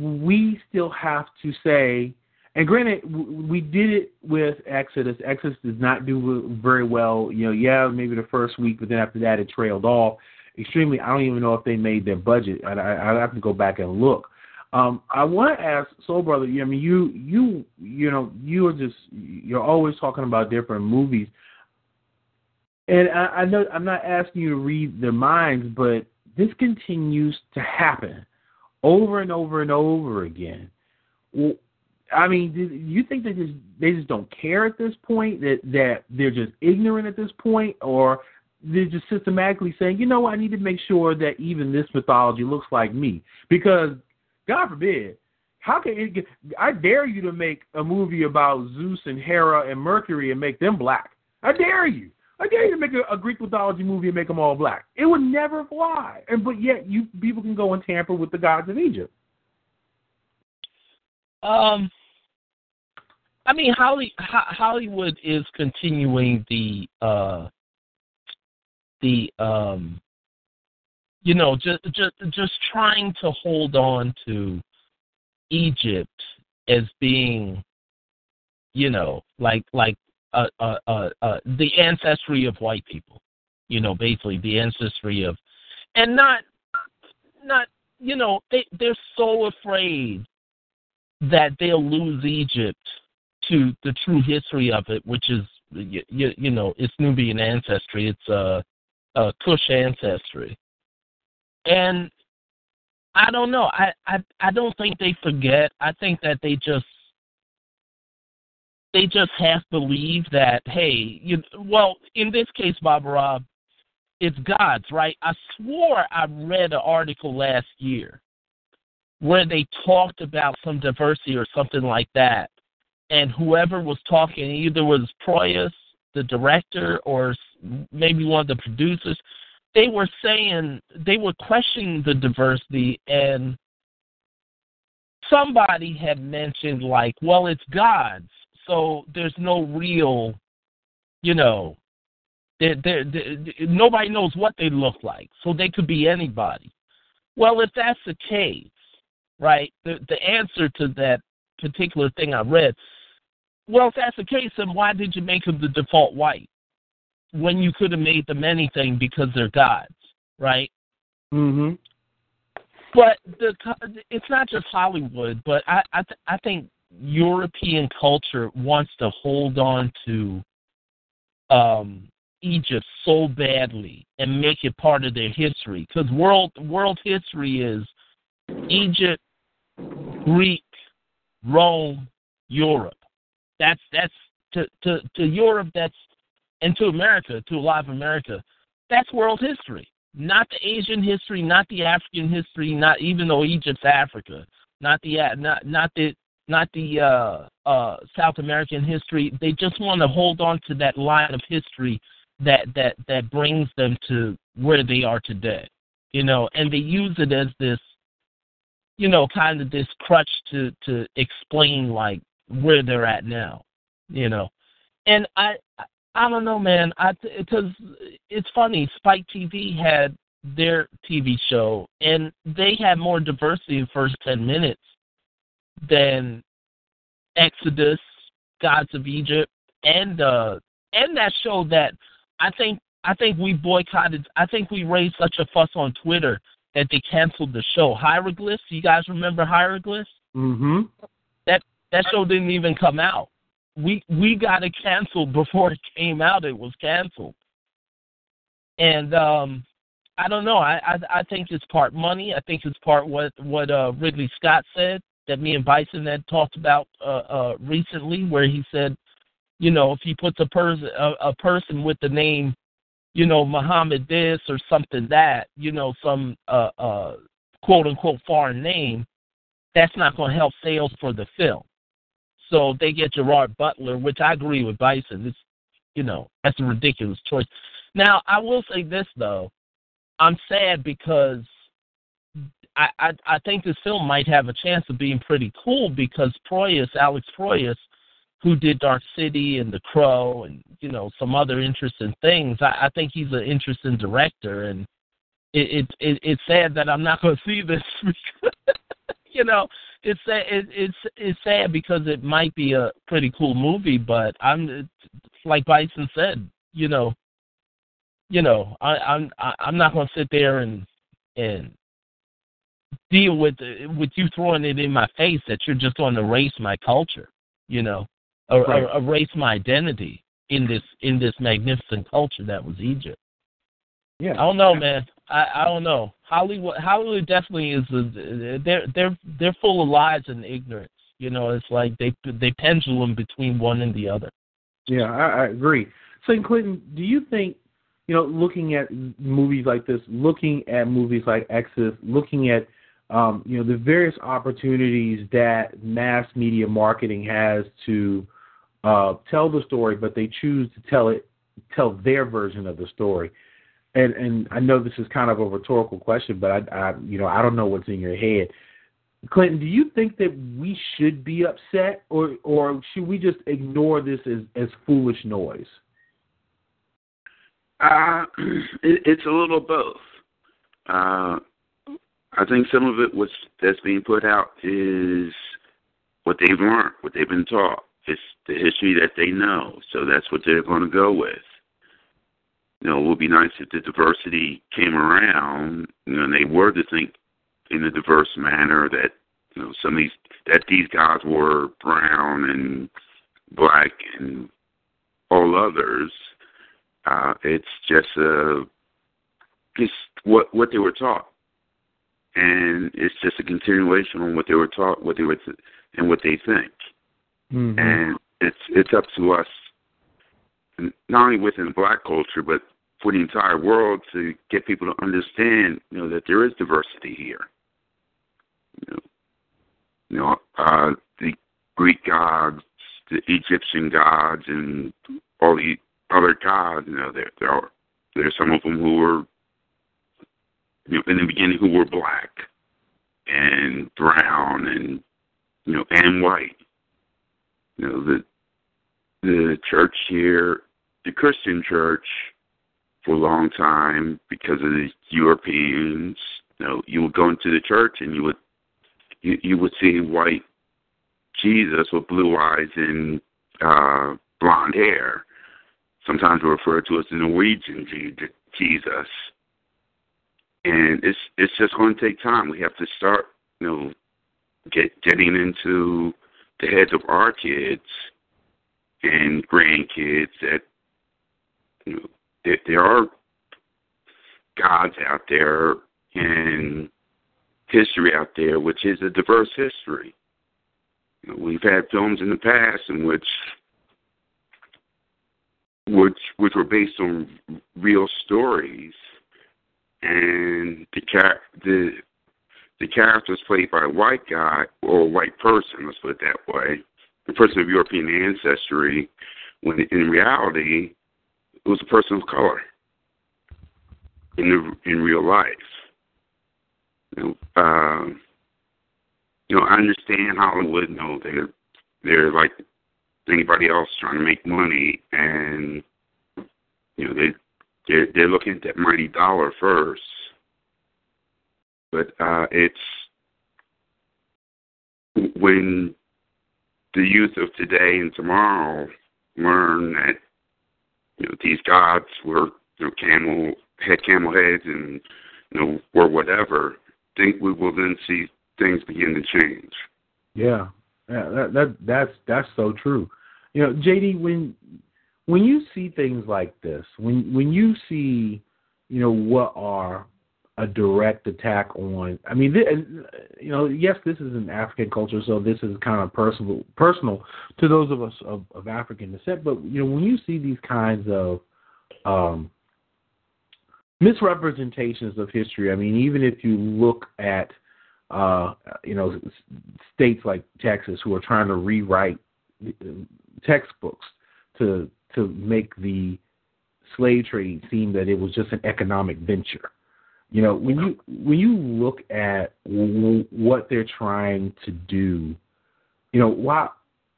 we still have to say, and granted, we did it with Exodus. Exodus does not do very well. You know, yeah, maybe the first week, but then after that, it trailed off extremely. I don't even know if they made their budget. I, I, I have to go back and look. Um, I want to ask Soul Brother. I mean, you you you know you are just you're always talking about different movies, and I, I know I'm not asking you to read their minds, but this continues to happen over and over and over again. Well, I mean, do you think they just they just don't care at this point that that they're just ignorant at this point, or they're just systematically saying, you know, I need to make sure that even this mythology looks like me because God forbid, how can it get, I dare you to make a movie about Zeus and Hera and Mercury and make them black? I dare you. I dare you to make a, a Greek mythology movie and make them all black. It would never fly. And but yet you people can go and tamper with the gods of Egypt. Um, I mean, Hollywood is continuing the uh, the um, you know, just just just trying to hold on to Egypt as being, you know, like like uh, uh, uh, uh, the ancestry of white people, you know, basically the ancestry of, and not not you know they they're so afraid that they'll lose Egypt to the true history of it, which is you, you know it's Nubian ancestry, it's uh, uh Kush ancestry, and I don't know. I, I I don't think they forget. I think that they just they just to believe that hey, you well in this case, Bob Rob, it's God's right. I swore I read an article last year where they talked about some diversity or something like that, and whoever was talking either was Proyas, the director, or maybe one of the producers they were saying they were questioning the diversity and somebody had mentioned like well it's god's so there's no real you know they're, they're, they're, nobody knows what they look like so they could be anybody well if that's the case right the the answer to that particular thing i read well if that's the case then why did you make them the default white when you could have made them anything because they're gods, right? Mhm. But the it's not just Hollywood, but I I, th- I think European culture wants to hold on to um, Egypt so badly and make it part of their history because world world history is Egypt, Greek, Rome, Europe. That's that's to to to Europe. That's and to America, to a lot of America, that's world history. Not the Asian history, not the African history, not even though Egypt's Africa, not the not not the not the uh, uh, South American history. They just want to hold on to that line of history that that that brings them to where they are today. You know, and they use it as this, you know, kind of this crutch to to explain like where they're at now. You know, and I I don't know, man. I because it's funny. Spike TV had their TV show, and they had more diversity in the first ten minutes than Exodus, Gods of Egypt, and uh and that show that I think I think we boycotted. I think we raised such a fuss on Twitter that they canceled the show. Hieroglyphs. You guys remember Hieroglyphs? Mm-hmm. That that show didn't even come out we we got it canceled before it came out. It was canceled, and um, I don't know. I, I I think it's part money. I think it's part what what uh, Ridley Scott said that me and Bison had talked about uh, uh, recently, where he said, you know, if he puts a person a, a person with the name, you know, Muhammad this or something that, you know, some uh, uh, quote unquote foreign name, that's not going to help sales for the film. So they get Gerard Butler, which I agree with Bison. It's you know, that's a ridiculous choice. Now I will say this though. I'm sad because I, I I think this film might have a chance of being pretty cool because Proyas, Alex Proyas, who did Dark City and The Crow and you know some other interesting things. I, I think he's an interesting director, and it, it, it it's sad that I'm not going to see this. you know, it's it, it's it's sad because it might be a pretty cool movie, but I'm like Bison said, you know, you know, I, I'm I'm not going to sit there and and deal with with you throwing it in my face that you're just going to erase my culture, you know, or, right. or erase my identity in this in this magnificent culture that was Egypt. Yeah, I don't know, man. I, I don't know. Hollywood Hollywood definitely is a, they're they're they're full of lies and ignorance. You know, it's like they they pendulum between one and the other. Yeah, I, I agree. So, Clinton, do you think, you know, looking at movies like this, looking at movies like Exodus, looking at, um, you know, the various opportunities that mass media marketing has to uh, tell the story, but they choose to tell it, tell their version of the story. And and I know this is kind of a rhetorical question, but I, I you know I don't know what's in your head. Clinton, do you think that we should be upset, or or should we just ignore this as as foolish noise? Uh, it, it's a little both. Uh, I think some of it was that's being put out is what they've learned, what they've been taught. It's the history that they know, so that's what they're going to go with. You know, it would be nice if the diversity came around, you know, and they were to think in a diverse manner that you know some of these that these guys were brown and black and all others. Uh, it's just uh, just what what they were taught, and it's just a continuation on what they were taught, what they were, th- and what they think. Mm-hmm. And it's it's up to us, not only within black culture, but for the entire world to get people to understand, you know, that there is diversity here. You know, you know uh, the Greek gods, the Egyptian gods, and all the other gods. You know, there there are there's some of them who were, you know, in the beginning who were black and brown and you know and white. You know the the church here, the Christian church, for a long time because of the Europeans. You know, you would go into the church and you would you, you would see white Jesus with blue eyes and uh, blonde hair. Sometimes referred to as the Norwegian Jesus. And it's it's just going to take time. We have to start, you know, get getting into the heads of our kids and grandkids that you know there, there are gods out there and history out there, which is a diverse history. You know, we've had films in the past in which which which were based on real stories, and the car the the characters played by a white guy or a white person, let's put it that way, a person of European ancestry, when in reality it was a person of color in the, in real life. You know, uh, you know, I understand Hollywood. You know, they're they're like anybody else trying to make money, and you know they they're, they're looking at that mighty dollar first. But uh, it's when the youth of today and tomorrow learn that you know these gods were you know camel had camel heads and you know or whatever, think we will then see things begin to change. Yeah, yeah, that, that that's that's so true. You know, JD, when when you see things like this, when when you see, you know, what are a direct attack on. I mean, you know, yes, this is an African culture, so this is kind of personal personal to those of us of, of African descent. But you know, when you see these kinds of um, misrepresentations of history, I mean, even if you look at uh, you know states like Texas who are trying to rewrite textbooks to to make the slave trade seem that it was just an economic venture you know, when you when you look at what they're trying to do, you know, why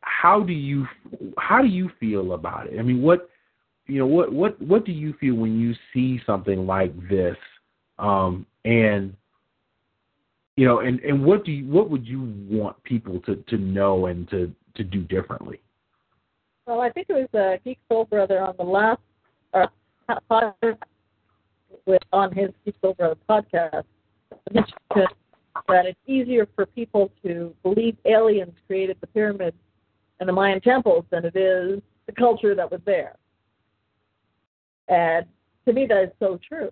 how do you how do you feel about it? I mean, what you know, what what what do you feel when you see something like this? Um and you know, and and what do you what would you want people to to know and to to do differently? Well, I think it was uh, Geek Soul Brother on the last uh, podcast with on his Geek Soul Brother podcast mentioned that it's easier for people to believe aliens created the pyramids and the Mayan temples than it is the culture that was there. And to me, that is so true.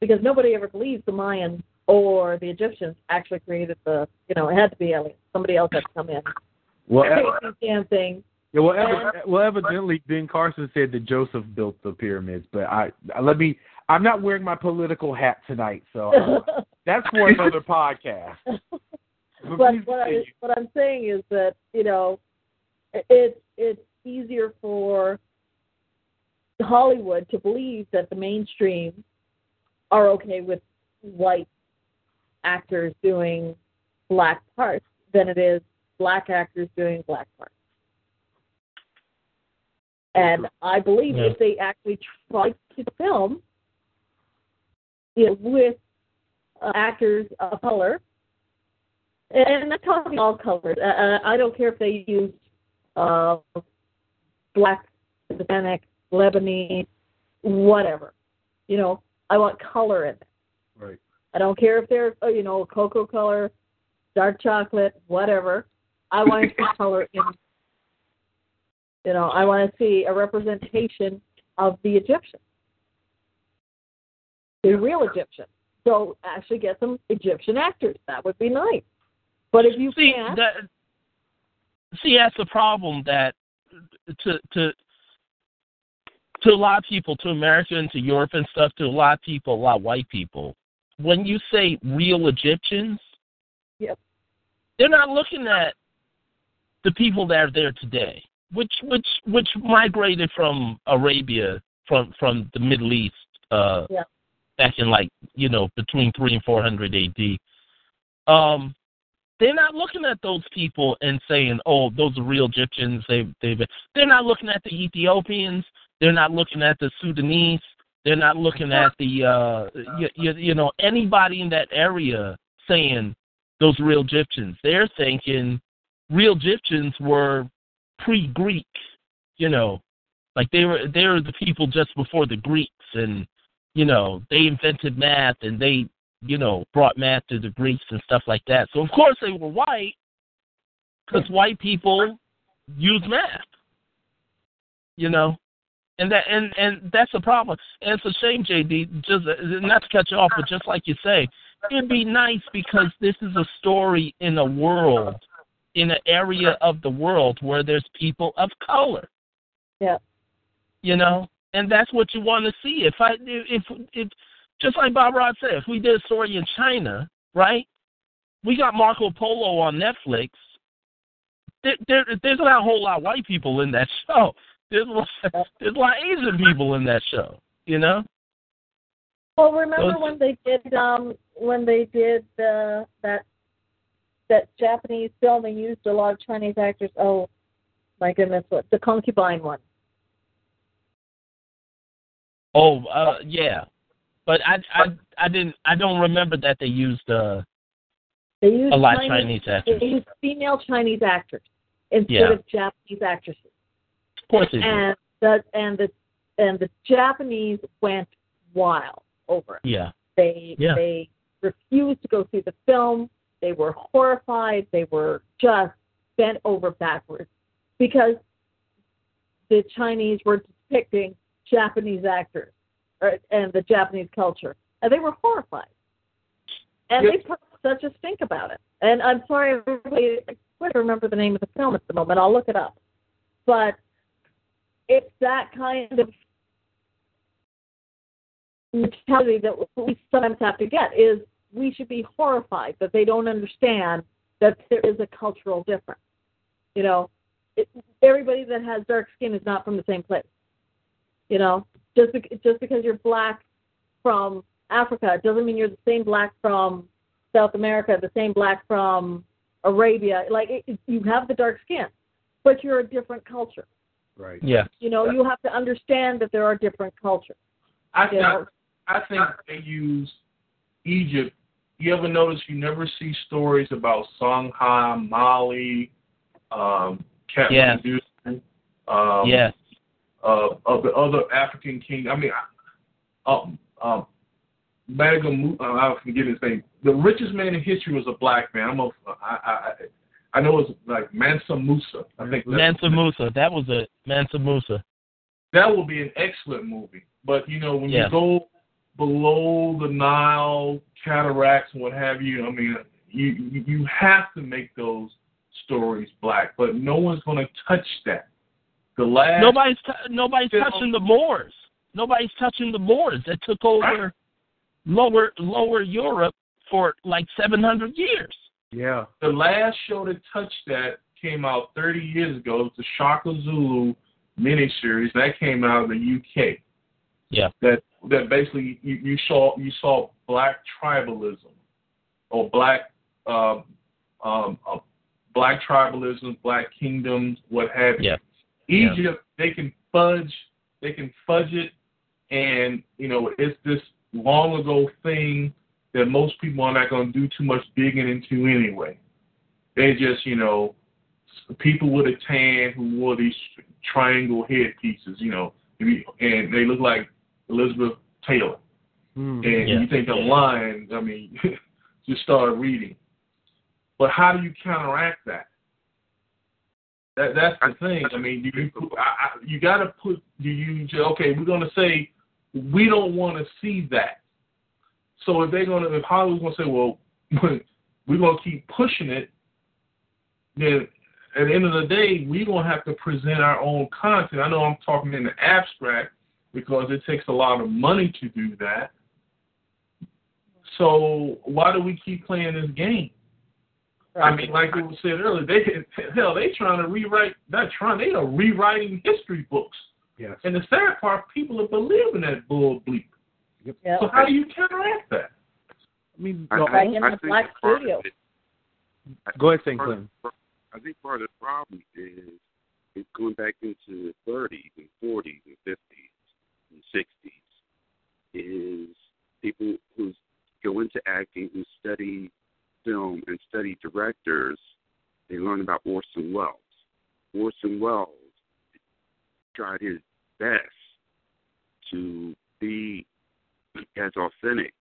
Because nobody ever believes the Mayans or the Egyptians actually created the, you know, it had to be aliens. Somebody else had to come in. Well, create these damn things. Yeah, well, ev- well, evidently, Ben Carson said that Joseph built the pyramids, but I let me. I'm not wearing my political hat tonight, so uh, that's for another podcast. But but what, I, what I'm saying is that you know, it's it's easier for Hollywood to believe that the mainstream are okay with white actors doing black parts than it is black actors doing black parts. And I believe Yeah. if they actually tried to film you know, with uh, actors of color, and I'm not talking all colors. Uh, uh, I don't care if they use uh, black, Hispanic, Lebanese, whatever. You know, I want color in it. Right. I don't care if they're, uh, you know, cocoa color, dark chocolate, whatever. I want to see color in. You know, I want to see a representation of the Egyptian, the real Egyptian. So actually get some Egyptian actors. That would be nice. But if you see can't, that see that's the problem that to to to a lot of people, to America and to Europe and stuff, to a lot of people, a lot of white people, when you say real Egyptians, Yep. they're not looking at the people that are there today, which which which migrated from Arabia, from from the Middle East, uh, Yeah. back in like you know between three and four hundred A.D. Um, they're not looking at those people and saying, "Oh, those are real Egyptians." They they they're not looking at the Ethiopians. They're not looking at the Sudanese. They're not looking at the uh you, you, you know anybody in that area saying those real Egyptians. They're thinking real Egyptians were pre-Greek, you know, like they were they were the people just before the Greeks, and you know they invented math and they you know brought math to the Greeks and stuff like that. So of course they were white because white people use math, you know. And that and and that's a problem. And it's a shame, JD. Just not to cut you off, but just like you say, it'd be nice because this is a story in a world, in an area of the world where there's people of color. Yeah. You know, and that's what you want to see. If I if if just like Bob Rod said, if we did a story in China, right? We got Marco Polo on Netflix. There, there, there's not a whole lot of white people in that show. There's a lot, there's a lot of Asian people in that show. You know. Well, remember Those- when they did um when they did uh, that that Japanese film and used a lot of Chinese actors? Oh my goodness, what the concubine one? Oh, uh, yeah, but I, I, I didn't, I don't remember that they used uh, They used a lot of Chinese, Chinese actors. They used female Chinese actors instead Yeah. of Japanese actresses, Of course they did. and the and the and the Japanese went wild over it. Yeah, They Yeah. they refused to go see the film. They were horrified. They were just bent over backwards because the Chinese were depicting Japanese actors or, and the Japanese culture, and they were horrified. And they put such a stink about it. And I'm sorry, everybody, I can't remember the name of the film at the moment. I'll look it up. But it's that kind of mentality that we sometimes have to get is we should be horrified that they don't understand that there is a cultural difference. You know, it, everybody that has dark skin is not from the same place. You know, just bec- just because you're black from Africa doesn't mean you're the same black from South America, the same black from Arabia. Like it, it- you have the dark skin, but you're a different culture. Right. yeah, You know, you have to understand that there are different cultures. I think know, I think they use Egypt. You ever notice you never see stories about Songhai, Mali, um, Yes. Kathmandu, um, yeah, uh, of the other African king. I mean, I- um, um, Magamu, uh, I forget his name. The richest man in history was a black man. I'm a, I, I, I know it's like Mansa Musa. I think Mansa Musa. That was it. Mansa Musa. that would be an excellent movie. But you know, when Yeah. you go below the Nile cataracts and what have you. I mean, you you you have to make those stories black, but no one's going to touch that. The last Nobody's t- nobody's film- touching the Moors. Nobody's touching the Moors that took over lower lower Europe for like 700 years. Yeah. the last show that touched that came out 30 years ago. It's the Shaka Zulu miniseries that came out of the UK. Yeah. That that basically you, you saw you saw black tribalism or black um, um, uh, black tribalism, black kingdoms, what have you. Yeah. Egypt, they can fudge, they can fudge it, and you know it's this long ago thing that most people are not going to do too much digging into anyway. They just, you know, people with a tan who wore these triangle headpieces, you know, and they look like Elizabeth Taylor. Mm. And Yeah. you think I'm lying? I mean, just start reading. But how do you counteract that? That that's the thing. I mean, you you, I, I, you got to put you you okay. We're gonna say we don't want to see that. So if they're gonna if Hollywood's gonna say, well, we're gonna keep pushing it, then at the end of the day, we're gonna have to present our own content. I know I'm talking in the abstract because it takes a lot of money to do that. So why do we keep playing this game? I mean, like we said earlier, they hell they trying to rewrite. Not trying. They are rewriting history books. Yes. And the sad part, people are believing that bull bleep. Yeah. So how do you counteract that? I mean, I, the I, in I the Black Studio. it- Go ahead, St. part Clinton. I think part of the problem is it's going back into the 30s and 40s and 50s and 60s is people who go into acting who study film and study directors. They learn about Orson Welles. Orson Welles tried his best to be as authentic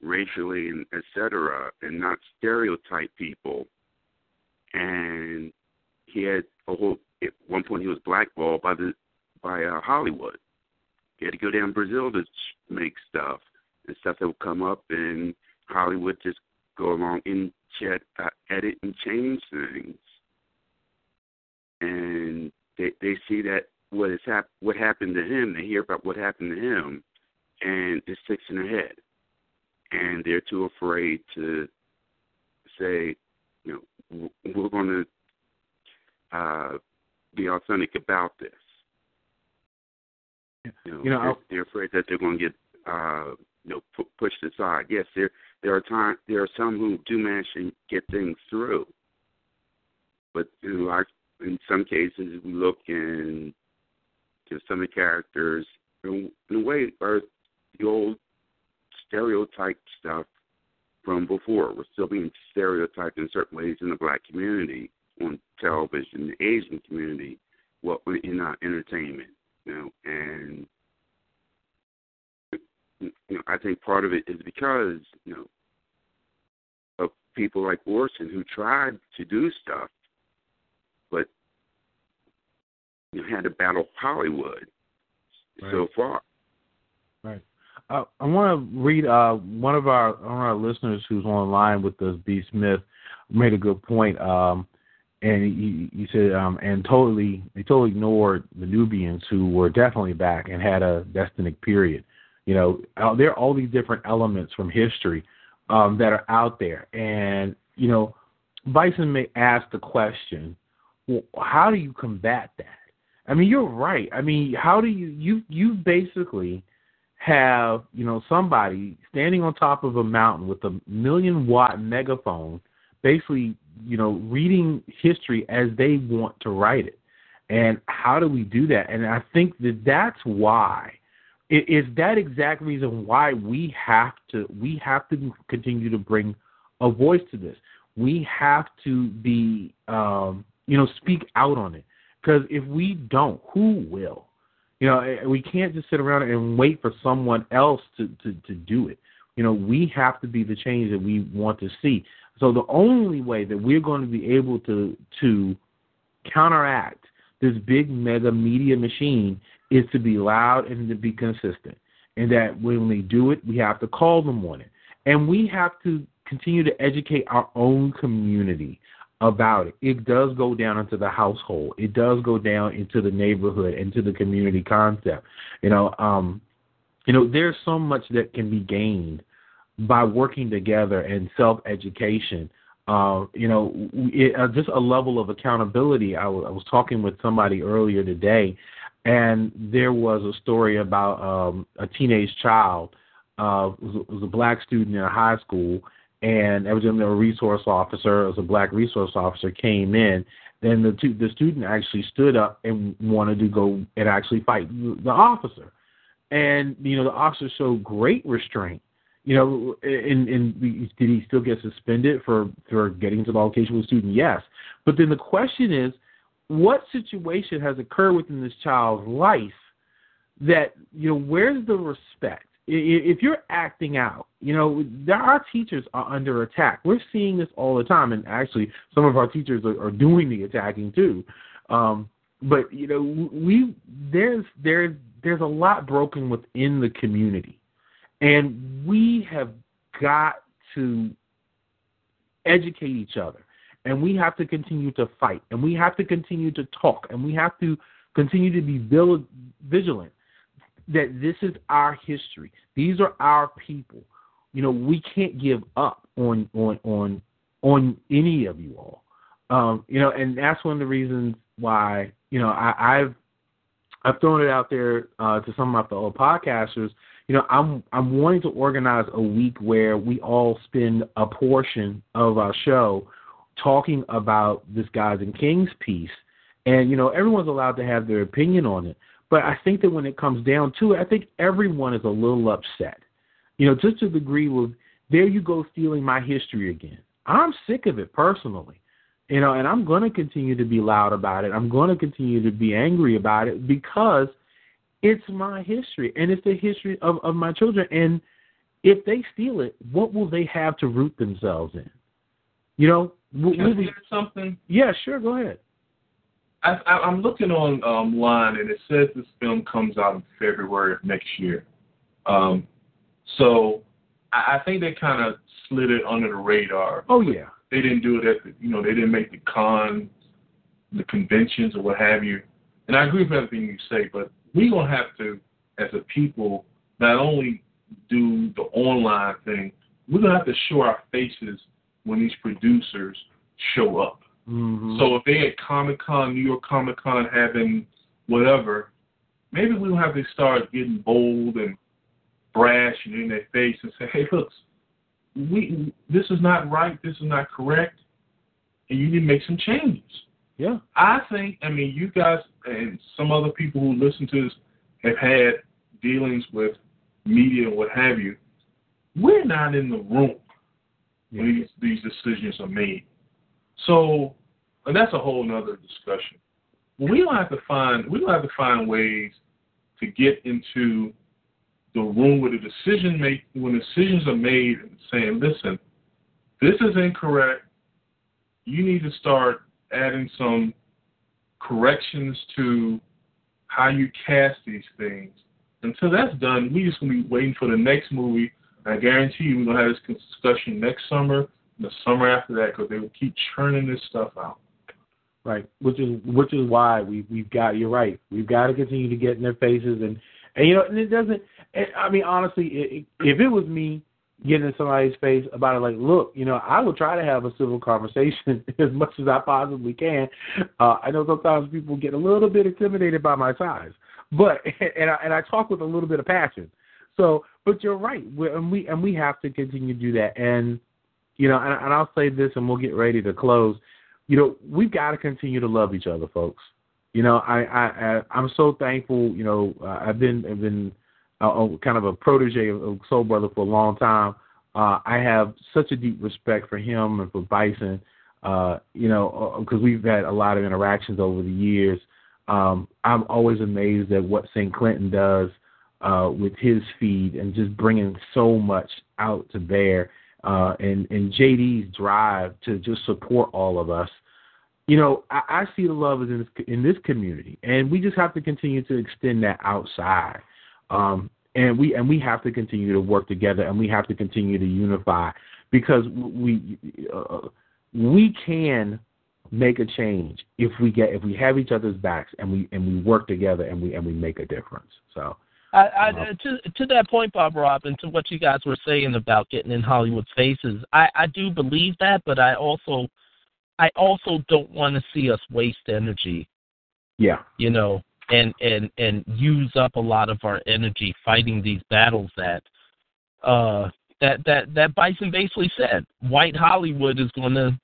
racially and et cetera and not stereotype people and he had a whole at one point he was blackballed by the by uh, Hollywood. He had to go down Brazil to make stuff and stuff that would come up, and Hollywood just go along and chat, uh, edit and change things. And they they see that what has hap- what happened to him. They hear about what happened to him, and it sticks in their head, and they're too afraid to say, you know, we're going to uh, be authentic about this. You know, You know, they're, they're afraid that they're going to get uh, you know pu- pushed aside. Yes, there there are time there are some who do manage to get things through, but in like in some cases we look and to some of the characters in, in a way are the old stereotype stuff from before. We're still being stereotyped in certain ways in the black community on television, the Asian community, well in our entertainment, you know, and you know, I think part of it is because, you know, of people like Orson who tried to do stuff but you know, had to battle Hollywood so far. Right. Uh, I want to read uh, one of our one of our listeners who's online with us, B. Smith, made a good point. Um, and he said, um, and totally, they totally ignored the Nubians who were definitely back and had a destinic period. You know, out there are all these different elements from history um, that are out there, and you know, Bison may ask the question, well, how do you combat that? I mean, you're right. I mean, how do you you you basically have you know somebody standing on top of a mountain with a million watt megaphone, basically you know reading history as they want to write it, and how do we do that? And I think that that's why it is that exact reason why we have to we have to continue to bring a voice to this. We have to be um, you know speak out on it because if we don't, who will? You know, eh, we can't just sit around and wait for someone else to, to, to do it. You know, we have to be the change that we want to see. So the only way that we're going to be able to to counteract this big mega media machine is to be loud and to be consistent. and that when they do it, we have to call them on it. And we have to continue to educate our own community about it. It does go down into the household. It does go down into the neighborhood, into the community concept. You know, um, you know, there's so much that can be gained by working together and self education. Uh, you know, it, uh, just a level of accountability. I, w- I was talking with somebody earlier today, and there was a story about um, a teenage child. Uh, was, was a black student in a high school, and evidently a resource officer, as a black resource officer, came in. Then the two, the student actually stood up and wanted to go and actually fight the officer, and you know the officer showed great restraint. You know, and, and did he still get suspended for for getting into the location with the student? Yes, but then the question is, what situation has occurred within this child's life that you know where's the respect? if you're acting out, you know, there our teachers are under attack. We're seeing this all the time, and actually, some of our teachers are, are doing the attacking too. Um, but you know, we there's there's there's a lot broken within the community, and we have got to educate each other, and we have to continue to fight, and we have to continue to talk, and we have to continue to be vigilant that this is our history. These are our people. You know, we can't give up on on on on any of you all. Um, you know, and that's one of the reasons why you know I, I've I've thrown it out there uh, to some of my fellow podcasters. You know, I'm I'm wanting to organize a week where we all spend a portion of our show talking about this Gods and Kings piece, and you know everyone's allowed to have their opinion on it. But I think that when it comes down to it, I think everyone is a little upset. You know, just to the degree of there you go stealing my history again. I'm sick of it personally. You know, and I'm going to continue to be loud about it. I'm going to continue to be angry about it because it's my history and it's the history of, of my children. And if they steal it, what will they have to root themselves in? You know, Can say something? Yeah, sure. Go ahead. I, I, I'm looking on um, line and it says this film comes out in February of next year. Um, so I, I think they kind of slid it under the radar. Oh yeah. They didn't do it at the, you know, they didn't make the con, the conventions or what have you. And I agree with everything you say, but we're gonna have to, as a people, not only do the online thing, we're gonna have to show our faces when these producers show up. Mm-hmm. So if they at Comic Con, New York Comic Con having whatever, maybe we don't have to start getting bold and brash and in their face and say, Hey, look, we this is not right, this is not correct, and you need to make some changes. Yeah. I think I mean you guys and some other people who listen to this have had dealings with media and what have you. We're not in the room yeah. when these, these decisions are made. So, and that's a whole other discussion. We don't have to find we don't have to find ways to get into the room where the decision make when decisions are made and saying, listen, this is incorrect. You need to start adding some corrections to how you cast these things. Until that's done, we just gonna be waiting for the next movie. I guarantee you, we're gonna have this discussion next summer and the summer after that because they will keep churning this stuff out. Right, which is which is why we we've got you're right. We've got to continue to get in their faces and and you know and it doesn't. I mean honestly, it, if it was me getting in somebody's face about it, like look, you know, I will try to have a civil conversation as much as I possibly can. Uh, I know sometimes people get a little bit intimidated by my size, but and I, and I talk with a little bit of passion. So, but you're right, We're, and we and we have to continue to do that and you know, and, and I'll say this, and we'll get ready to close. You know, we've got to continue to love each other, folks. You know, I, I, I I'm so thankful. You know, uh, I've been I've been kind of a protege of, of Soul Brother for a long time. Uh, I have such a deep respect for him and for Bison. Uh, you know, because uh, we've had a lot of interactions over the years. Um, I'm always amazed at what St. Clinton does uh, with his feed and just bringing so much out to bear uh, and and JD's drive to just support all of us. You know, I, I see the love is in this, in this community, and we just have to continue to extend that outside. Um, and we and we have to continue to work together, and we have to continue to unify because we uh, we can make a change if we get if we have each other's backs and we and we work together and we and we make a difference. So. I, I, to to that point, Bob Rob, and to what you guys were saying about getting in Hollywood's faces, I, I do believe that, but I also I also don't want to see us waste energy. Yeah. You know, and and and use up a lot of our energy fighting these battles that uh that that that Bison basically said white Hollywood is going to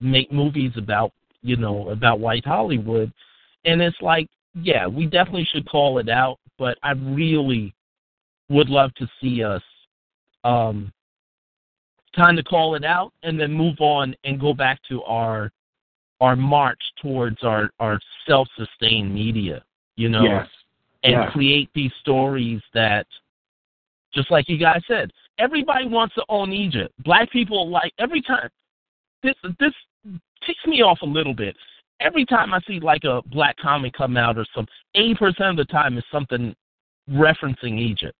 make movies about you know about white Hollywood, and it's like yeah we definitely should call it out, but I really would love to see us um kind of call it out and then move on and go back to our our march towards our our self-sustained media you know yes. and yes. create these stories that just like you guys said everybody wants to own egypt black people like every time this this ticks me off a little bit every time i see like a black comic come out or some 80% of the time is something referencing egypt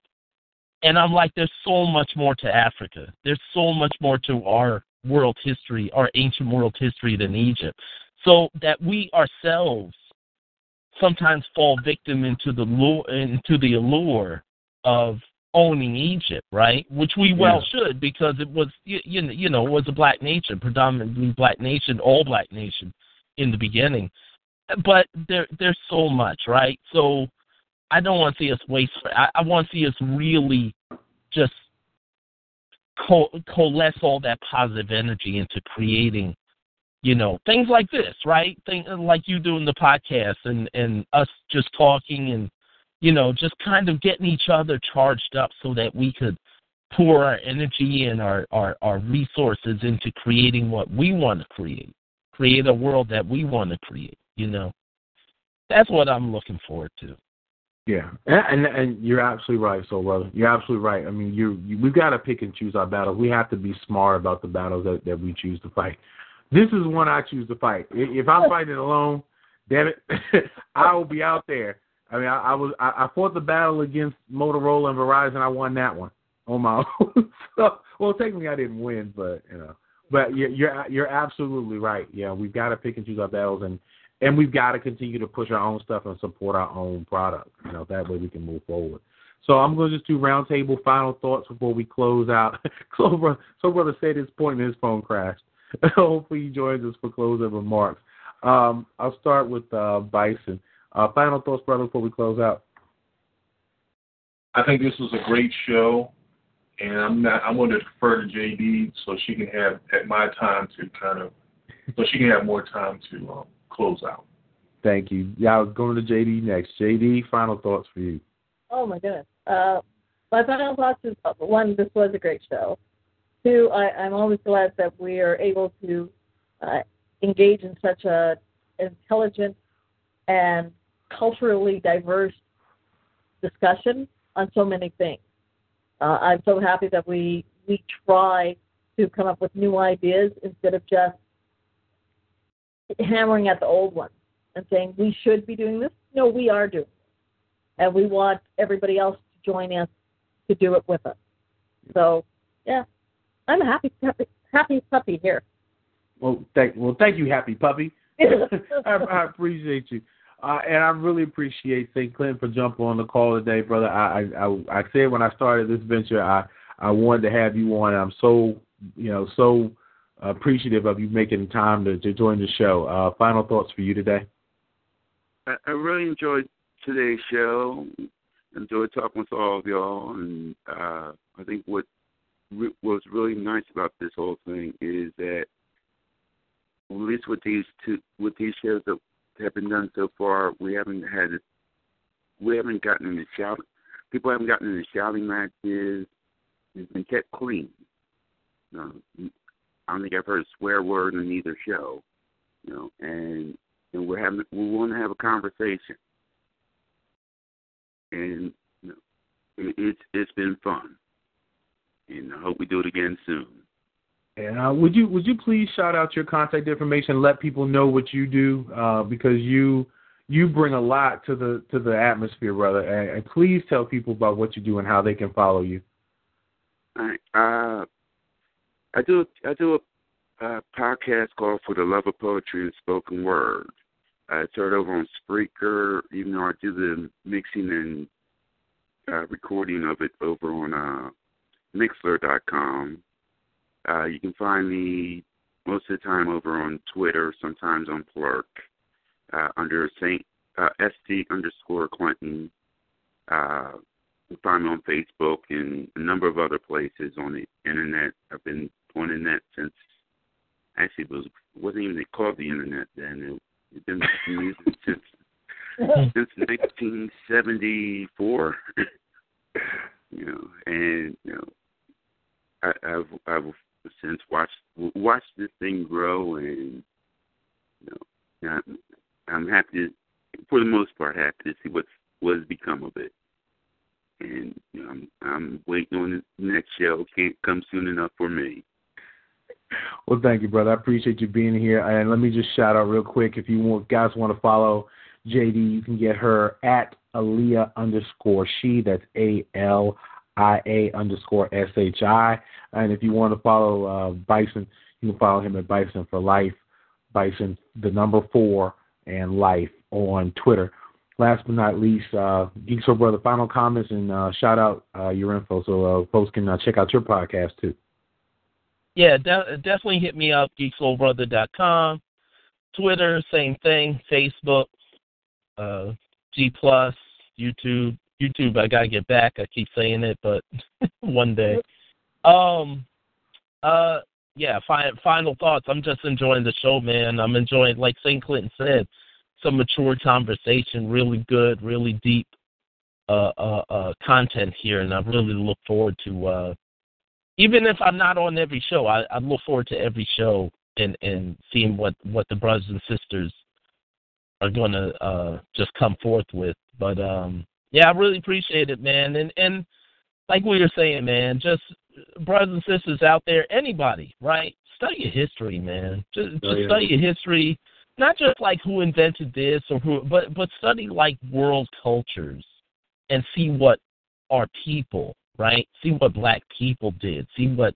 and I'm like, there's so much more to Africa. There's so much more to our world history, our ancient world history than Egypt. So that we ourselves sometimes fall victim into the lure, into the allure of owning Egypt, right? Which we well Yeah. should because it was you, you know you know it was a black nation, predominantly black nation, all black nation in the beginning. But there there's so much, right? So I don't want to see us waste. I, I want to see us really just co- coalesce all that positive energy into creating, you know, things like this, right? Thing uh, like you doing the podcast and and us just talking and you know just kind of getting each other charged up so that we could pour our energy and our our, our resources into creating what we want to create, create a world that we want to create. You know, that's what I'm looking forward to. Yeah, and, and and you're absolutely right, Soul Brother. You're absolutely right. I mean, you, you we've got to pick and choose our battles. We have to be smart about the battles that, that we choose to fight. This is one I choose to fight. If I'm oh. fighting alone, damn it, I will be out there. I mean, I, I was I, I fought the battle against Motorola and Verizon. I won that one on my own. so, well, technically I didn't win, but you know, but you're you're, you're absolutely right. Yeah, we've got to pick and choose our battles and and we've got to continue to push our own stuff and support our own product. You know, that way we can move forward. So I'm going to just do roundtable final thoughts before we close out. so, brother, Soul Brother said his point and his phone crashed. Hopefully he joins us for closing remarks. Um, I'll start with uh, Bison. Uh, final thoughts, brother, before we close out. I think this was a great show, and I'm not. I'm going to defer to JD so she can have at my time to kind of, so she can have more time to um, close out. Thank you. Yeah, I was going to JD next. JD, final thoughts for you. Oh my goodness. Uh, my final thoughts is uh, one, this was a great show. Two, I, I'm always glad that we are able to uh, engage in such a intelligent and culturally diverse discussion on so many things. Uh, I'm so happy that we we try to come up with new ideas instead of just hammering at the old ones and saying we should be doing this. No, we are doing it, and we want everybody else to join us to do it with us. So, yeah, I'm a happy happy, happy puppy here. Well, thank well, thank you, happy puppy. I, I appreciate you, uh, and I really appreciate St. Clinton for jumping on the call today, brother. I, I I I said when I started this venture, I I wanted to have you on. I'm so you know so appreciative of you making time to, to join the show. Uh, final thoughts for you today. I, I really enjoyed today's show. Enjoyed talking with all of y'all, and uh, I think what re- was really nice about this whole thing is that, at least with these two, with these shows that have been done so far, we haven't had, we haven't gotten into shout, people haven't gotten into shouting matches. It's been kept clean. Um, I don't think I've heard a swear word in either show, you know, and and we're having we want to have a conversation, and you know, it, it's it's been fun, and I hope we do it again soon. And uh, would you would you please shout out your contact information, let people know what you do, uh, because you you bring a lot to the to the atmosphere, brother. And, and please tell people about what you do and how they can follow you. I uh, I do I do a, a podcast called For the Love of Poetry and Spoken Word. I start over on Spreaker, even though I do the mixing and uh, recording of it over on uh, Mixlr.com. Uh, you can find me most of the time over on Twitter, sometimes on Plurk, uh, under Saint uh, St underscore Clinton. Uh, you can find me on Facebook and a number of other places on the internet. I've been on the internet since actually it was wasn't even called the internet then. It, it's been using since since 1974. you know, and you know, I've I've since watched watched this thing grow, and you know, I'm, I'm happy to, for the most part, happy to see what's what has become of it. And you know, I'm I'm waiting on the next show. Can't come soon enough for me. Well, thank you, brother. I appreciate you being here. And let me just shout out real quick. If you want, guys want to follow JD, you can get her at Alia underscore she. That's A L I A underscore S H I. And if you want to follow uh, Bison, you can follow him at Bison for Life, Bison the number four and Life on Twitter. Last but not least, uh, Geek Soul Brother, final comments and uh, shout out uh, your info so uh, folks can uh, check out your podcast too. Yeah, de- definitely hit me up, geeksoulbrother.com. Twitter, same thing. Facebook, uh, G Plus, YouTube. YouTube, I gotta get back. I keep saying it, but one day. Um, uh, yeah. Fi- final thoughts. I'm just enjoying the show, man. I'm enjoying, like St. Clinton said, some mature conversation, really good, really deep, uh, uh, uh, content here, and I really look forward to. uh even if I'm not on every show, I, I look forward to every show and and seeing what what the brothers and sisters are going to uh, just come forth with. But um, yeah, I really appreciate it, man. And and like we were saying, man, just brothers and sisters out there, anybody, right? Study your history, man. Just, just Oh, yeah. study your history, not just like who invented this or who, but but study like world cultures and see what our people, right? See what black people did. See what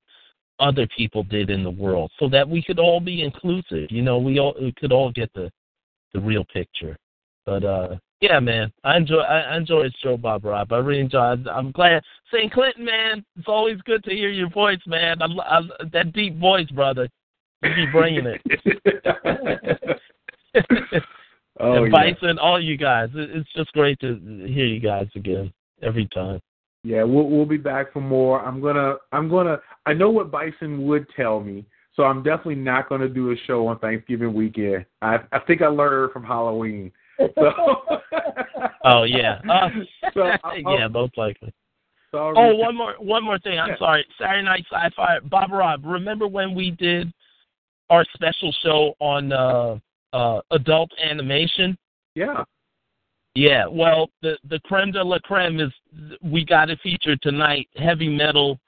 other people did in the world, so that we could all be inclusive. You know, we all we could all get the the real picture. But uh yeah, man, I enjoy I enjoy his show, Bob Rob. I really enjoy. It. I'm glad St. Clinton, man. It's always good to hear your voice, man. I'm, I'm that deep voice, brother. You keep bringing it. Oh, and yeah. Bison, all you guys. It's just great to hear you guys again every time. Yeah, we'll we'll be back for more. I'm gonna I'm gonna I know what Bison would tell me, so I'm definitely not gonna do a show on Thanksgiving weekend. I I think I learned from Halloween. So Oh yeah, uh, So, yeah, most likely. Sorry. Oh, one more one more thing. I'm Yeah. sorry. Saturday Night Sci-Fi. Bob Rob, remember when we did our special show on uh, uh, adult animation? Yeah. Yeah. Well, the the creme de la creme is we got it feature tonight. Heavy metal.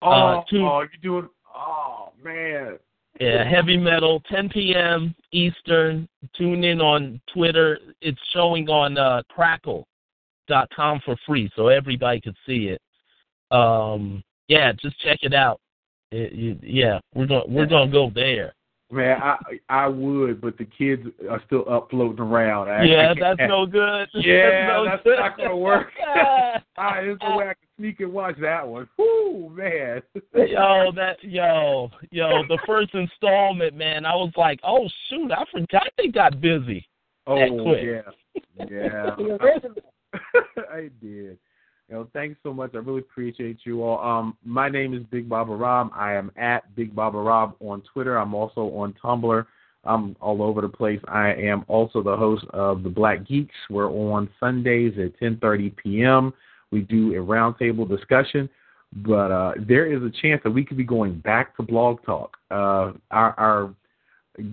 Oh, Uh, two- oh, you doing? Oh man. Yeah, heavy metal, 10 p.m. Eastern. Tune in on Twitter. It's showing on uh, Crackle.com for free, so everybody could see it. Um, yeah, just check it out. It, you, yeah, we're going we're gonna go there. Man, I I would, but the kids are still up floating around. I, yeah, I can't- that's no good. Yeah, no that's good. not gonna work. All right, there's no way I can sneak and watch that one. Whoo, man. yo, that yo, yo, the first installment, man. I was like, oh shoot, I forgot they got busy. Oh that quick. yeah, yeah. The. I did. You know, thanks so much. I really appreciate you all. Um, my name is Big Baba Rob. I am at Big Baba Rob on Twitter. I'm also on Tumblr. I'm all over the place. I am also the host of the Black Geeks. We're on Sundays at 10:30 p.m. We do a roundtable discussion, but uh, there is a chance that we could be going back to Blog Talk. Uh, our, our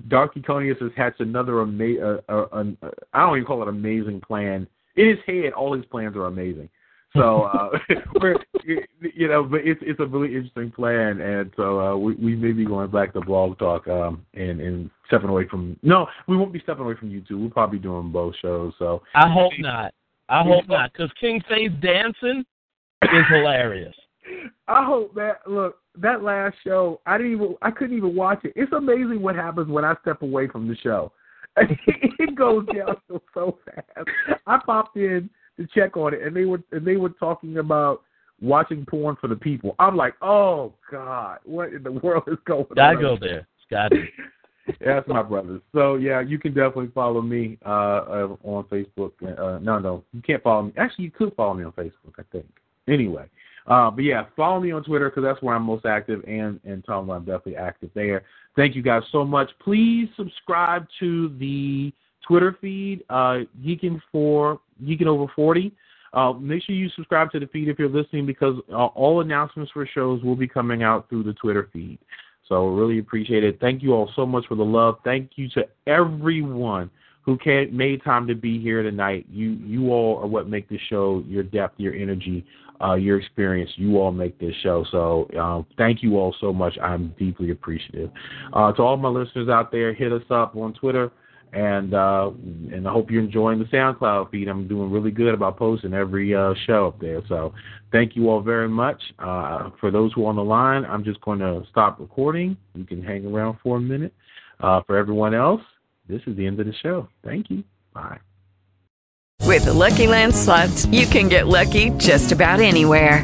Dark Econius has hatched another ama- uh, uh, uh, I don't even call it amazing plan. In his head, all his plans are amazing. So uh, we're you know, but it's it's a really interesting plan, and so uh, we we may be going back to Blog Talk um and and stepping away from no, we won't be stepping away from YouTube. We'll probably be doing both shows. So I hope not. I hope not, because King Faye's dancing is hilarious. I hope that look that last show. I didn't even. I couldn't even watch it. It's amazing what happens when I step away from the show. it goes down so, so fast. I popped in to check on it, and they were and they were talking about watching porn for the people. I'm like, oh god, what in the world is going Gotta on? go there. Got it. That's my brothers. So yeah, you can definitely follow me uh, uh on Facebook. Uh, no, no, you can't follow me. Actually, you could follow me on Facebook. I think. Anyway, uh, but yeah, follow me on Twitter because that's where I'm most active, and and Tumblr I'm definitely active there. Thank you guys so much. Please subscribe to the Twitter feed, uh, Geeking for Geeking Over Forty. Uh, make sure you subscribe to the feed if you're listening because uh, all announcements for shows will be coming out through the Twitter feed. So really appreciate it. Thank you all so much for the love. Thank you to everyone who can, made time to be here tonight. You you all are what make this show. Your depth, your energy, uh, your experience. You all make this show. So um, thank you all so much. I'm deeply appreciative. Uh, to all my listeners out there, hit us up on Twitter and uh, and I hope you're enjoying the SoundCloud feed. I'm doing really good about posting every uh, show up there. So thank you all very much. Uh, for those who are on the line, I'm just going to stop recording. You can hang around for a minute. Uh, for everyone else, this is the end of the show. Thank you. Bye. With the Lucky Land slots, you can get lucky just about anywhere.